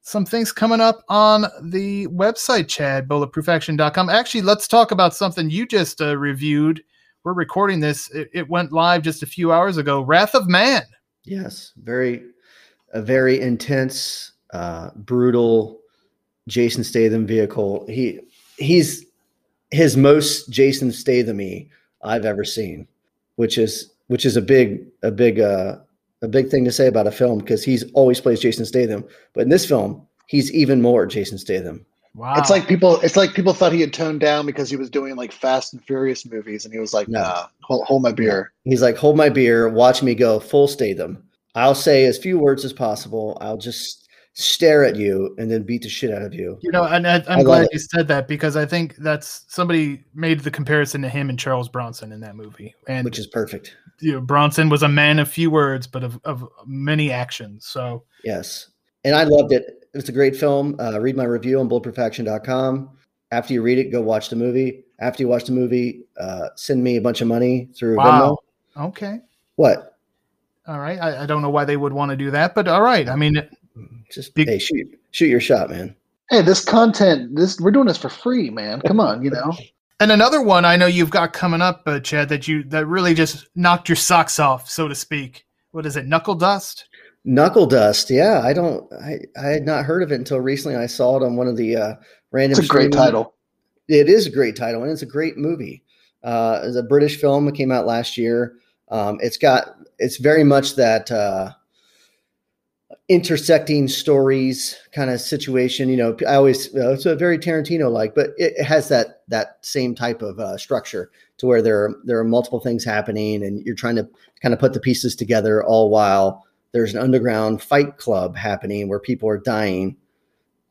some things coming up on the website, Chad, bulletproofaction.com. Actually, let's talk about something you just uh, reviewed. We're recording this. It, it went live just a few hours ago. Wrath of Man. Yes, very, a very intense, uh, brutal Jason Statham vehicle. He he's his most Jason Statham-y I've ever seen, which is which is a big a big uh, a big thing to say about a film because he's always plays Jason Statham, but in this film he's even more Jason Statham. Wow. It's like people. It's like people thought he had toned down because he was doing like Fast and Furious movies, and he was like, No. "Nah, hold, hold my beer." He's like, hold my beer, watch me go full Statham. I'll say as few words as possible. I'll just stare at you and then beat the shit out of you. you know, and I, love glad it. you said that because I think that's somebody made the comparison to him and Charles Bronson in that movie. And Which is perfect. you know, Bronson was a man of few words, but of, of many actions. So Yes. And I loved it. It's a great film. Uh, read my review on bulletproofaction.com. After you read it, go watch the movie. After you watch the movie, uh, send me a bunch of money through Wow. Venmo. okay. What? All right. I, I don't know why they would want to do that, but all right. I mean, Just Big- hey, shoot, shoot your shot, man. Hey, this content. This we're doing this for free, man. Come on, you know. And another one I know you've got coming up, uh, Chad, that you that really just knocked your socks off, so to speak. What is it, Knuckle Dust? Knuckle Dust. Yeah, I don't. I, I had not heard of it until recently. I saw it on one of the uh, random. It's a great title. It is a great title, and it's a great movie. Uh, it's a British film. It came out last year. Um, it's got. It's very much that uh, intersecting stories kind of situation. You know, I always uh, it's a very Tarantino like, but it, has that that same type of uh, structure to where there are, there are multiple things happening, and you're trying to kind of put the pieces together all while there's an underground fight club happening where people are dying.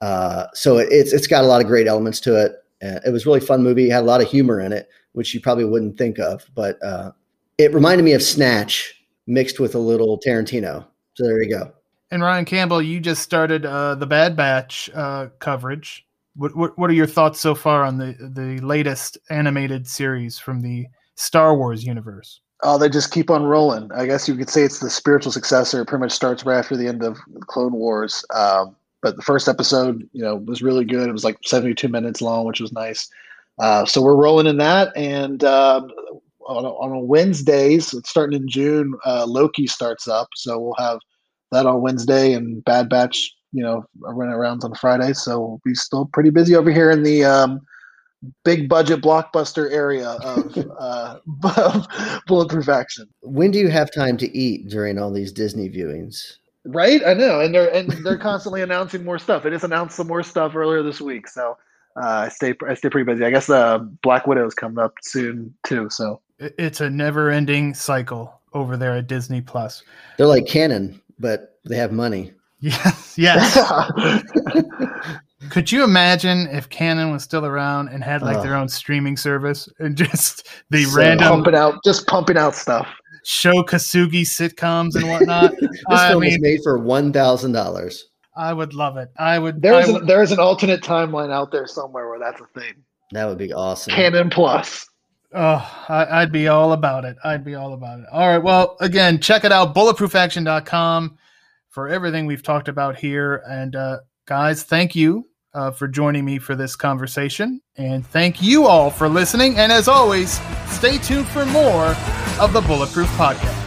Uh, so it, it's it's got a lot of great elements to it. It was really fun movie. It had a lot of humor in it, which you probably wouldn't think of, but uh, it reminded me of Snatch mixed with a little Tarantino. So there you go. And Ryan Campbell, you just started uh, the Bad Batch uh, coverage. What, what what are your thoughts so far on the the latest animated series from the Star Wars universe? Oh, they just keep on rolling. I guess you could say it's the spiritual successor. It pretty much starts right after the end of Clone Wars. Um, but the first episode, you know, was really good. It was like 72 minutes long, which was nice. Uh, so we're rolling in that. And um, on, a, on a Wednesdays, starting in June, uh, Loki starts up. So we'll have that on Wednesday and Bad Batch, you know, are running around on Friday. So we'll be still pretty busy over here in the um, big budget blockbuster area of, uh, of bulletproof action. When do you have time to eat during all these Disney viewings? Right, I know, and they're and they're constantly announcing more stuff. They just announced some more stuff earlier this week, so uh, I stay I stay pretty busy. I guess uh, Black Widow's coming up soon too. So It's a never-ending cycle over there at Disney Plus. They're like Cannon, but they have money. Yes, yes. Could you imagine if Cannon was still around and had like Oh. their own streaming service and just the So random pumping out just pumping out stuff. Sho Kosugi sitcoms and whatnot. this I film was mean, made for one thousand dollars. I would love it. I would. There I is would- an, there is an alternate timeline out there somewhere where that's a thing. That would be awesome. Cannon Plus. Oh, I, I'd be all about it. I'd be all about it. All right. Well, again, check it out, bulletproofaction.com for everything we've talked about here. And uh, guys, thank you uh, for joining me for this conversation. And thank you all for listening. And as always, stay tuned for more of the Bulletproof Podcast.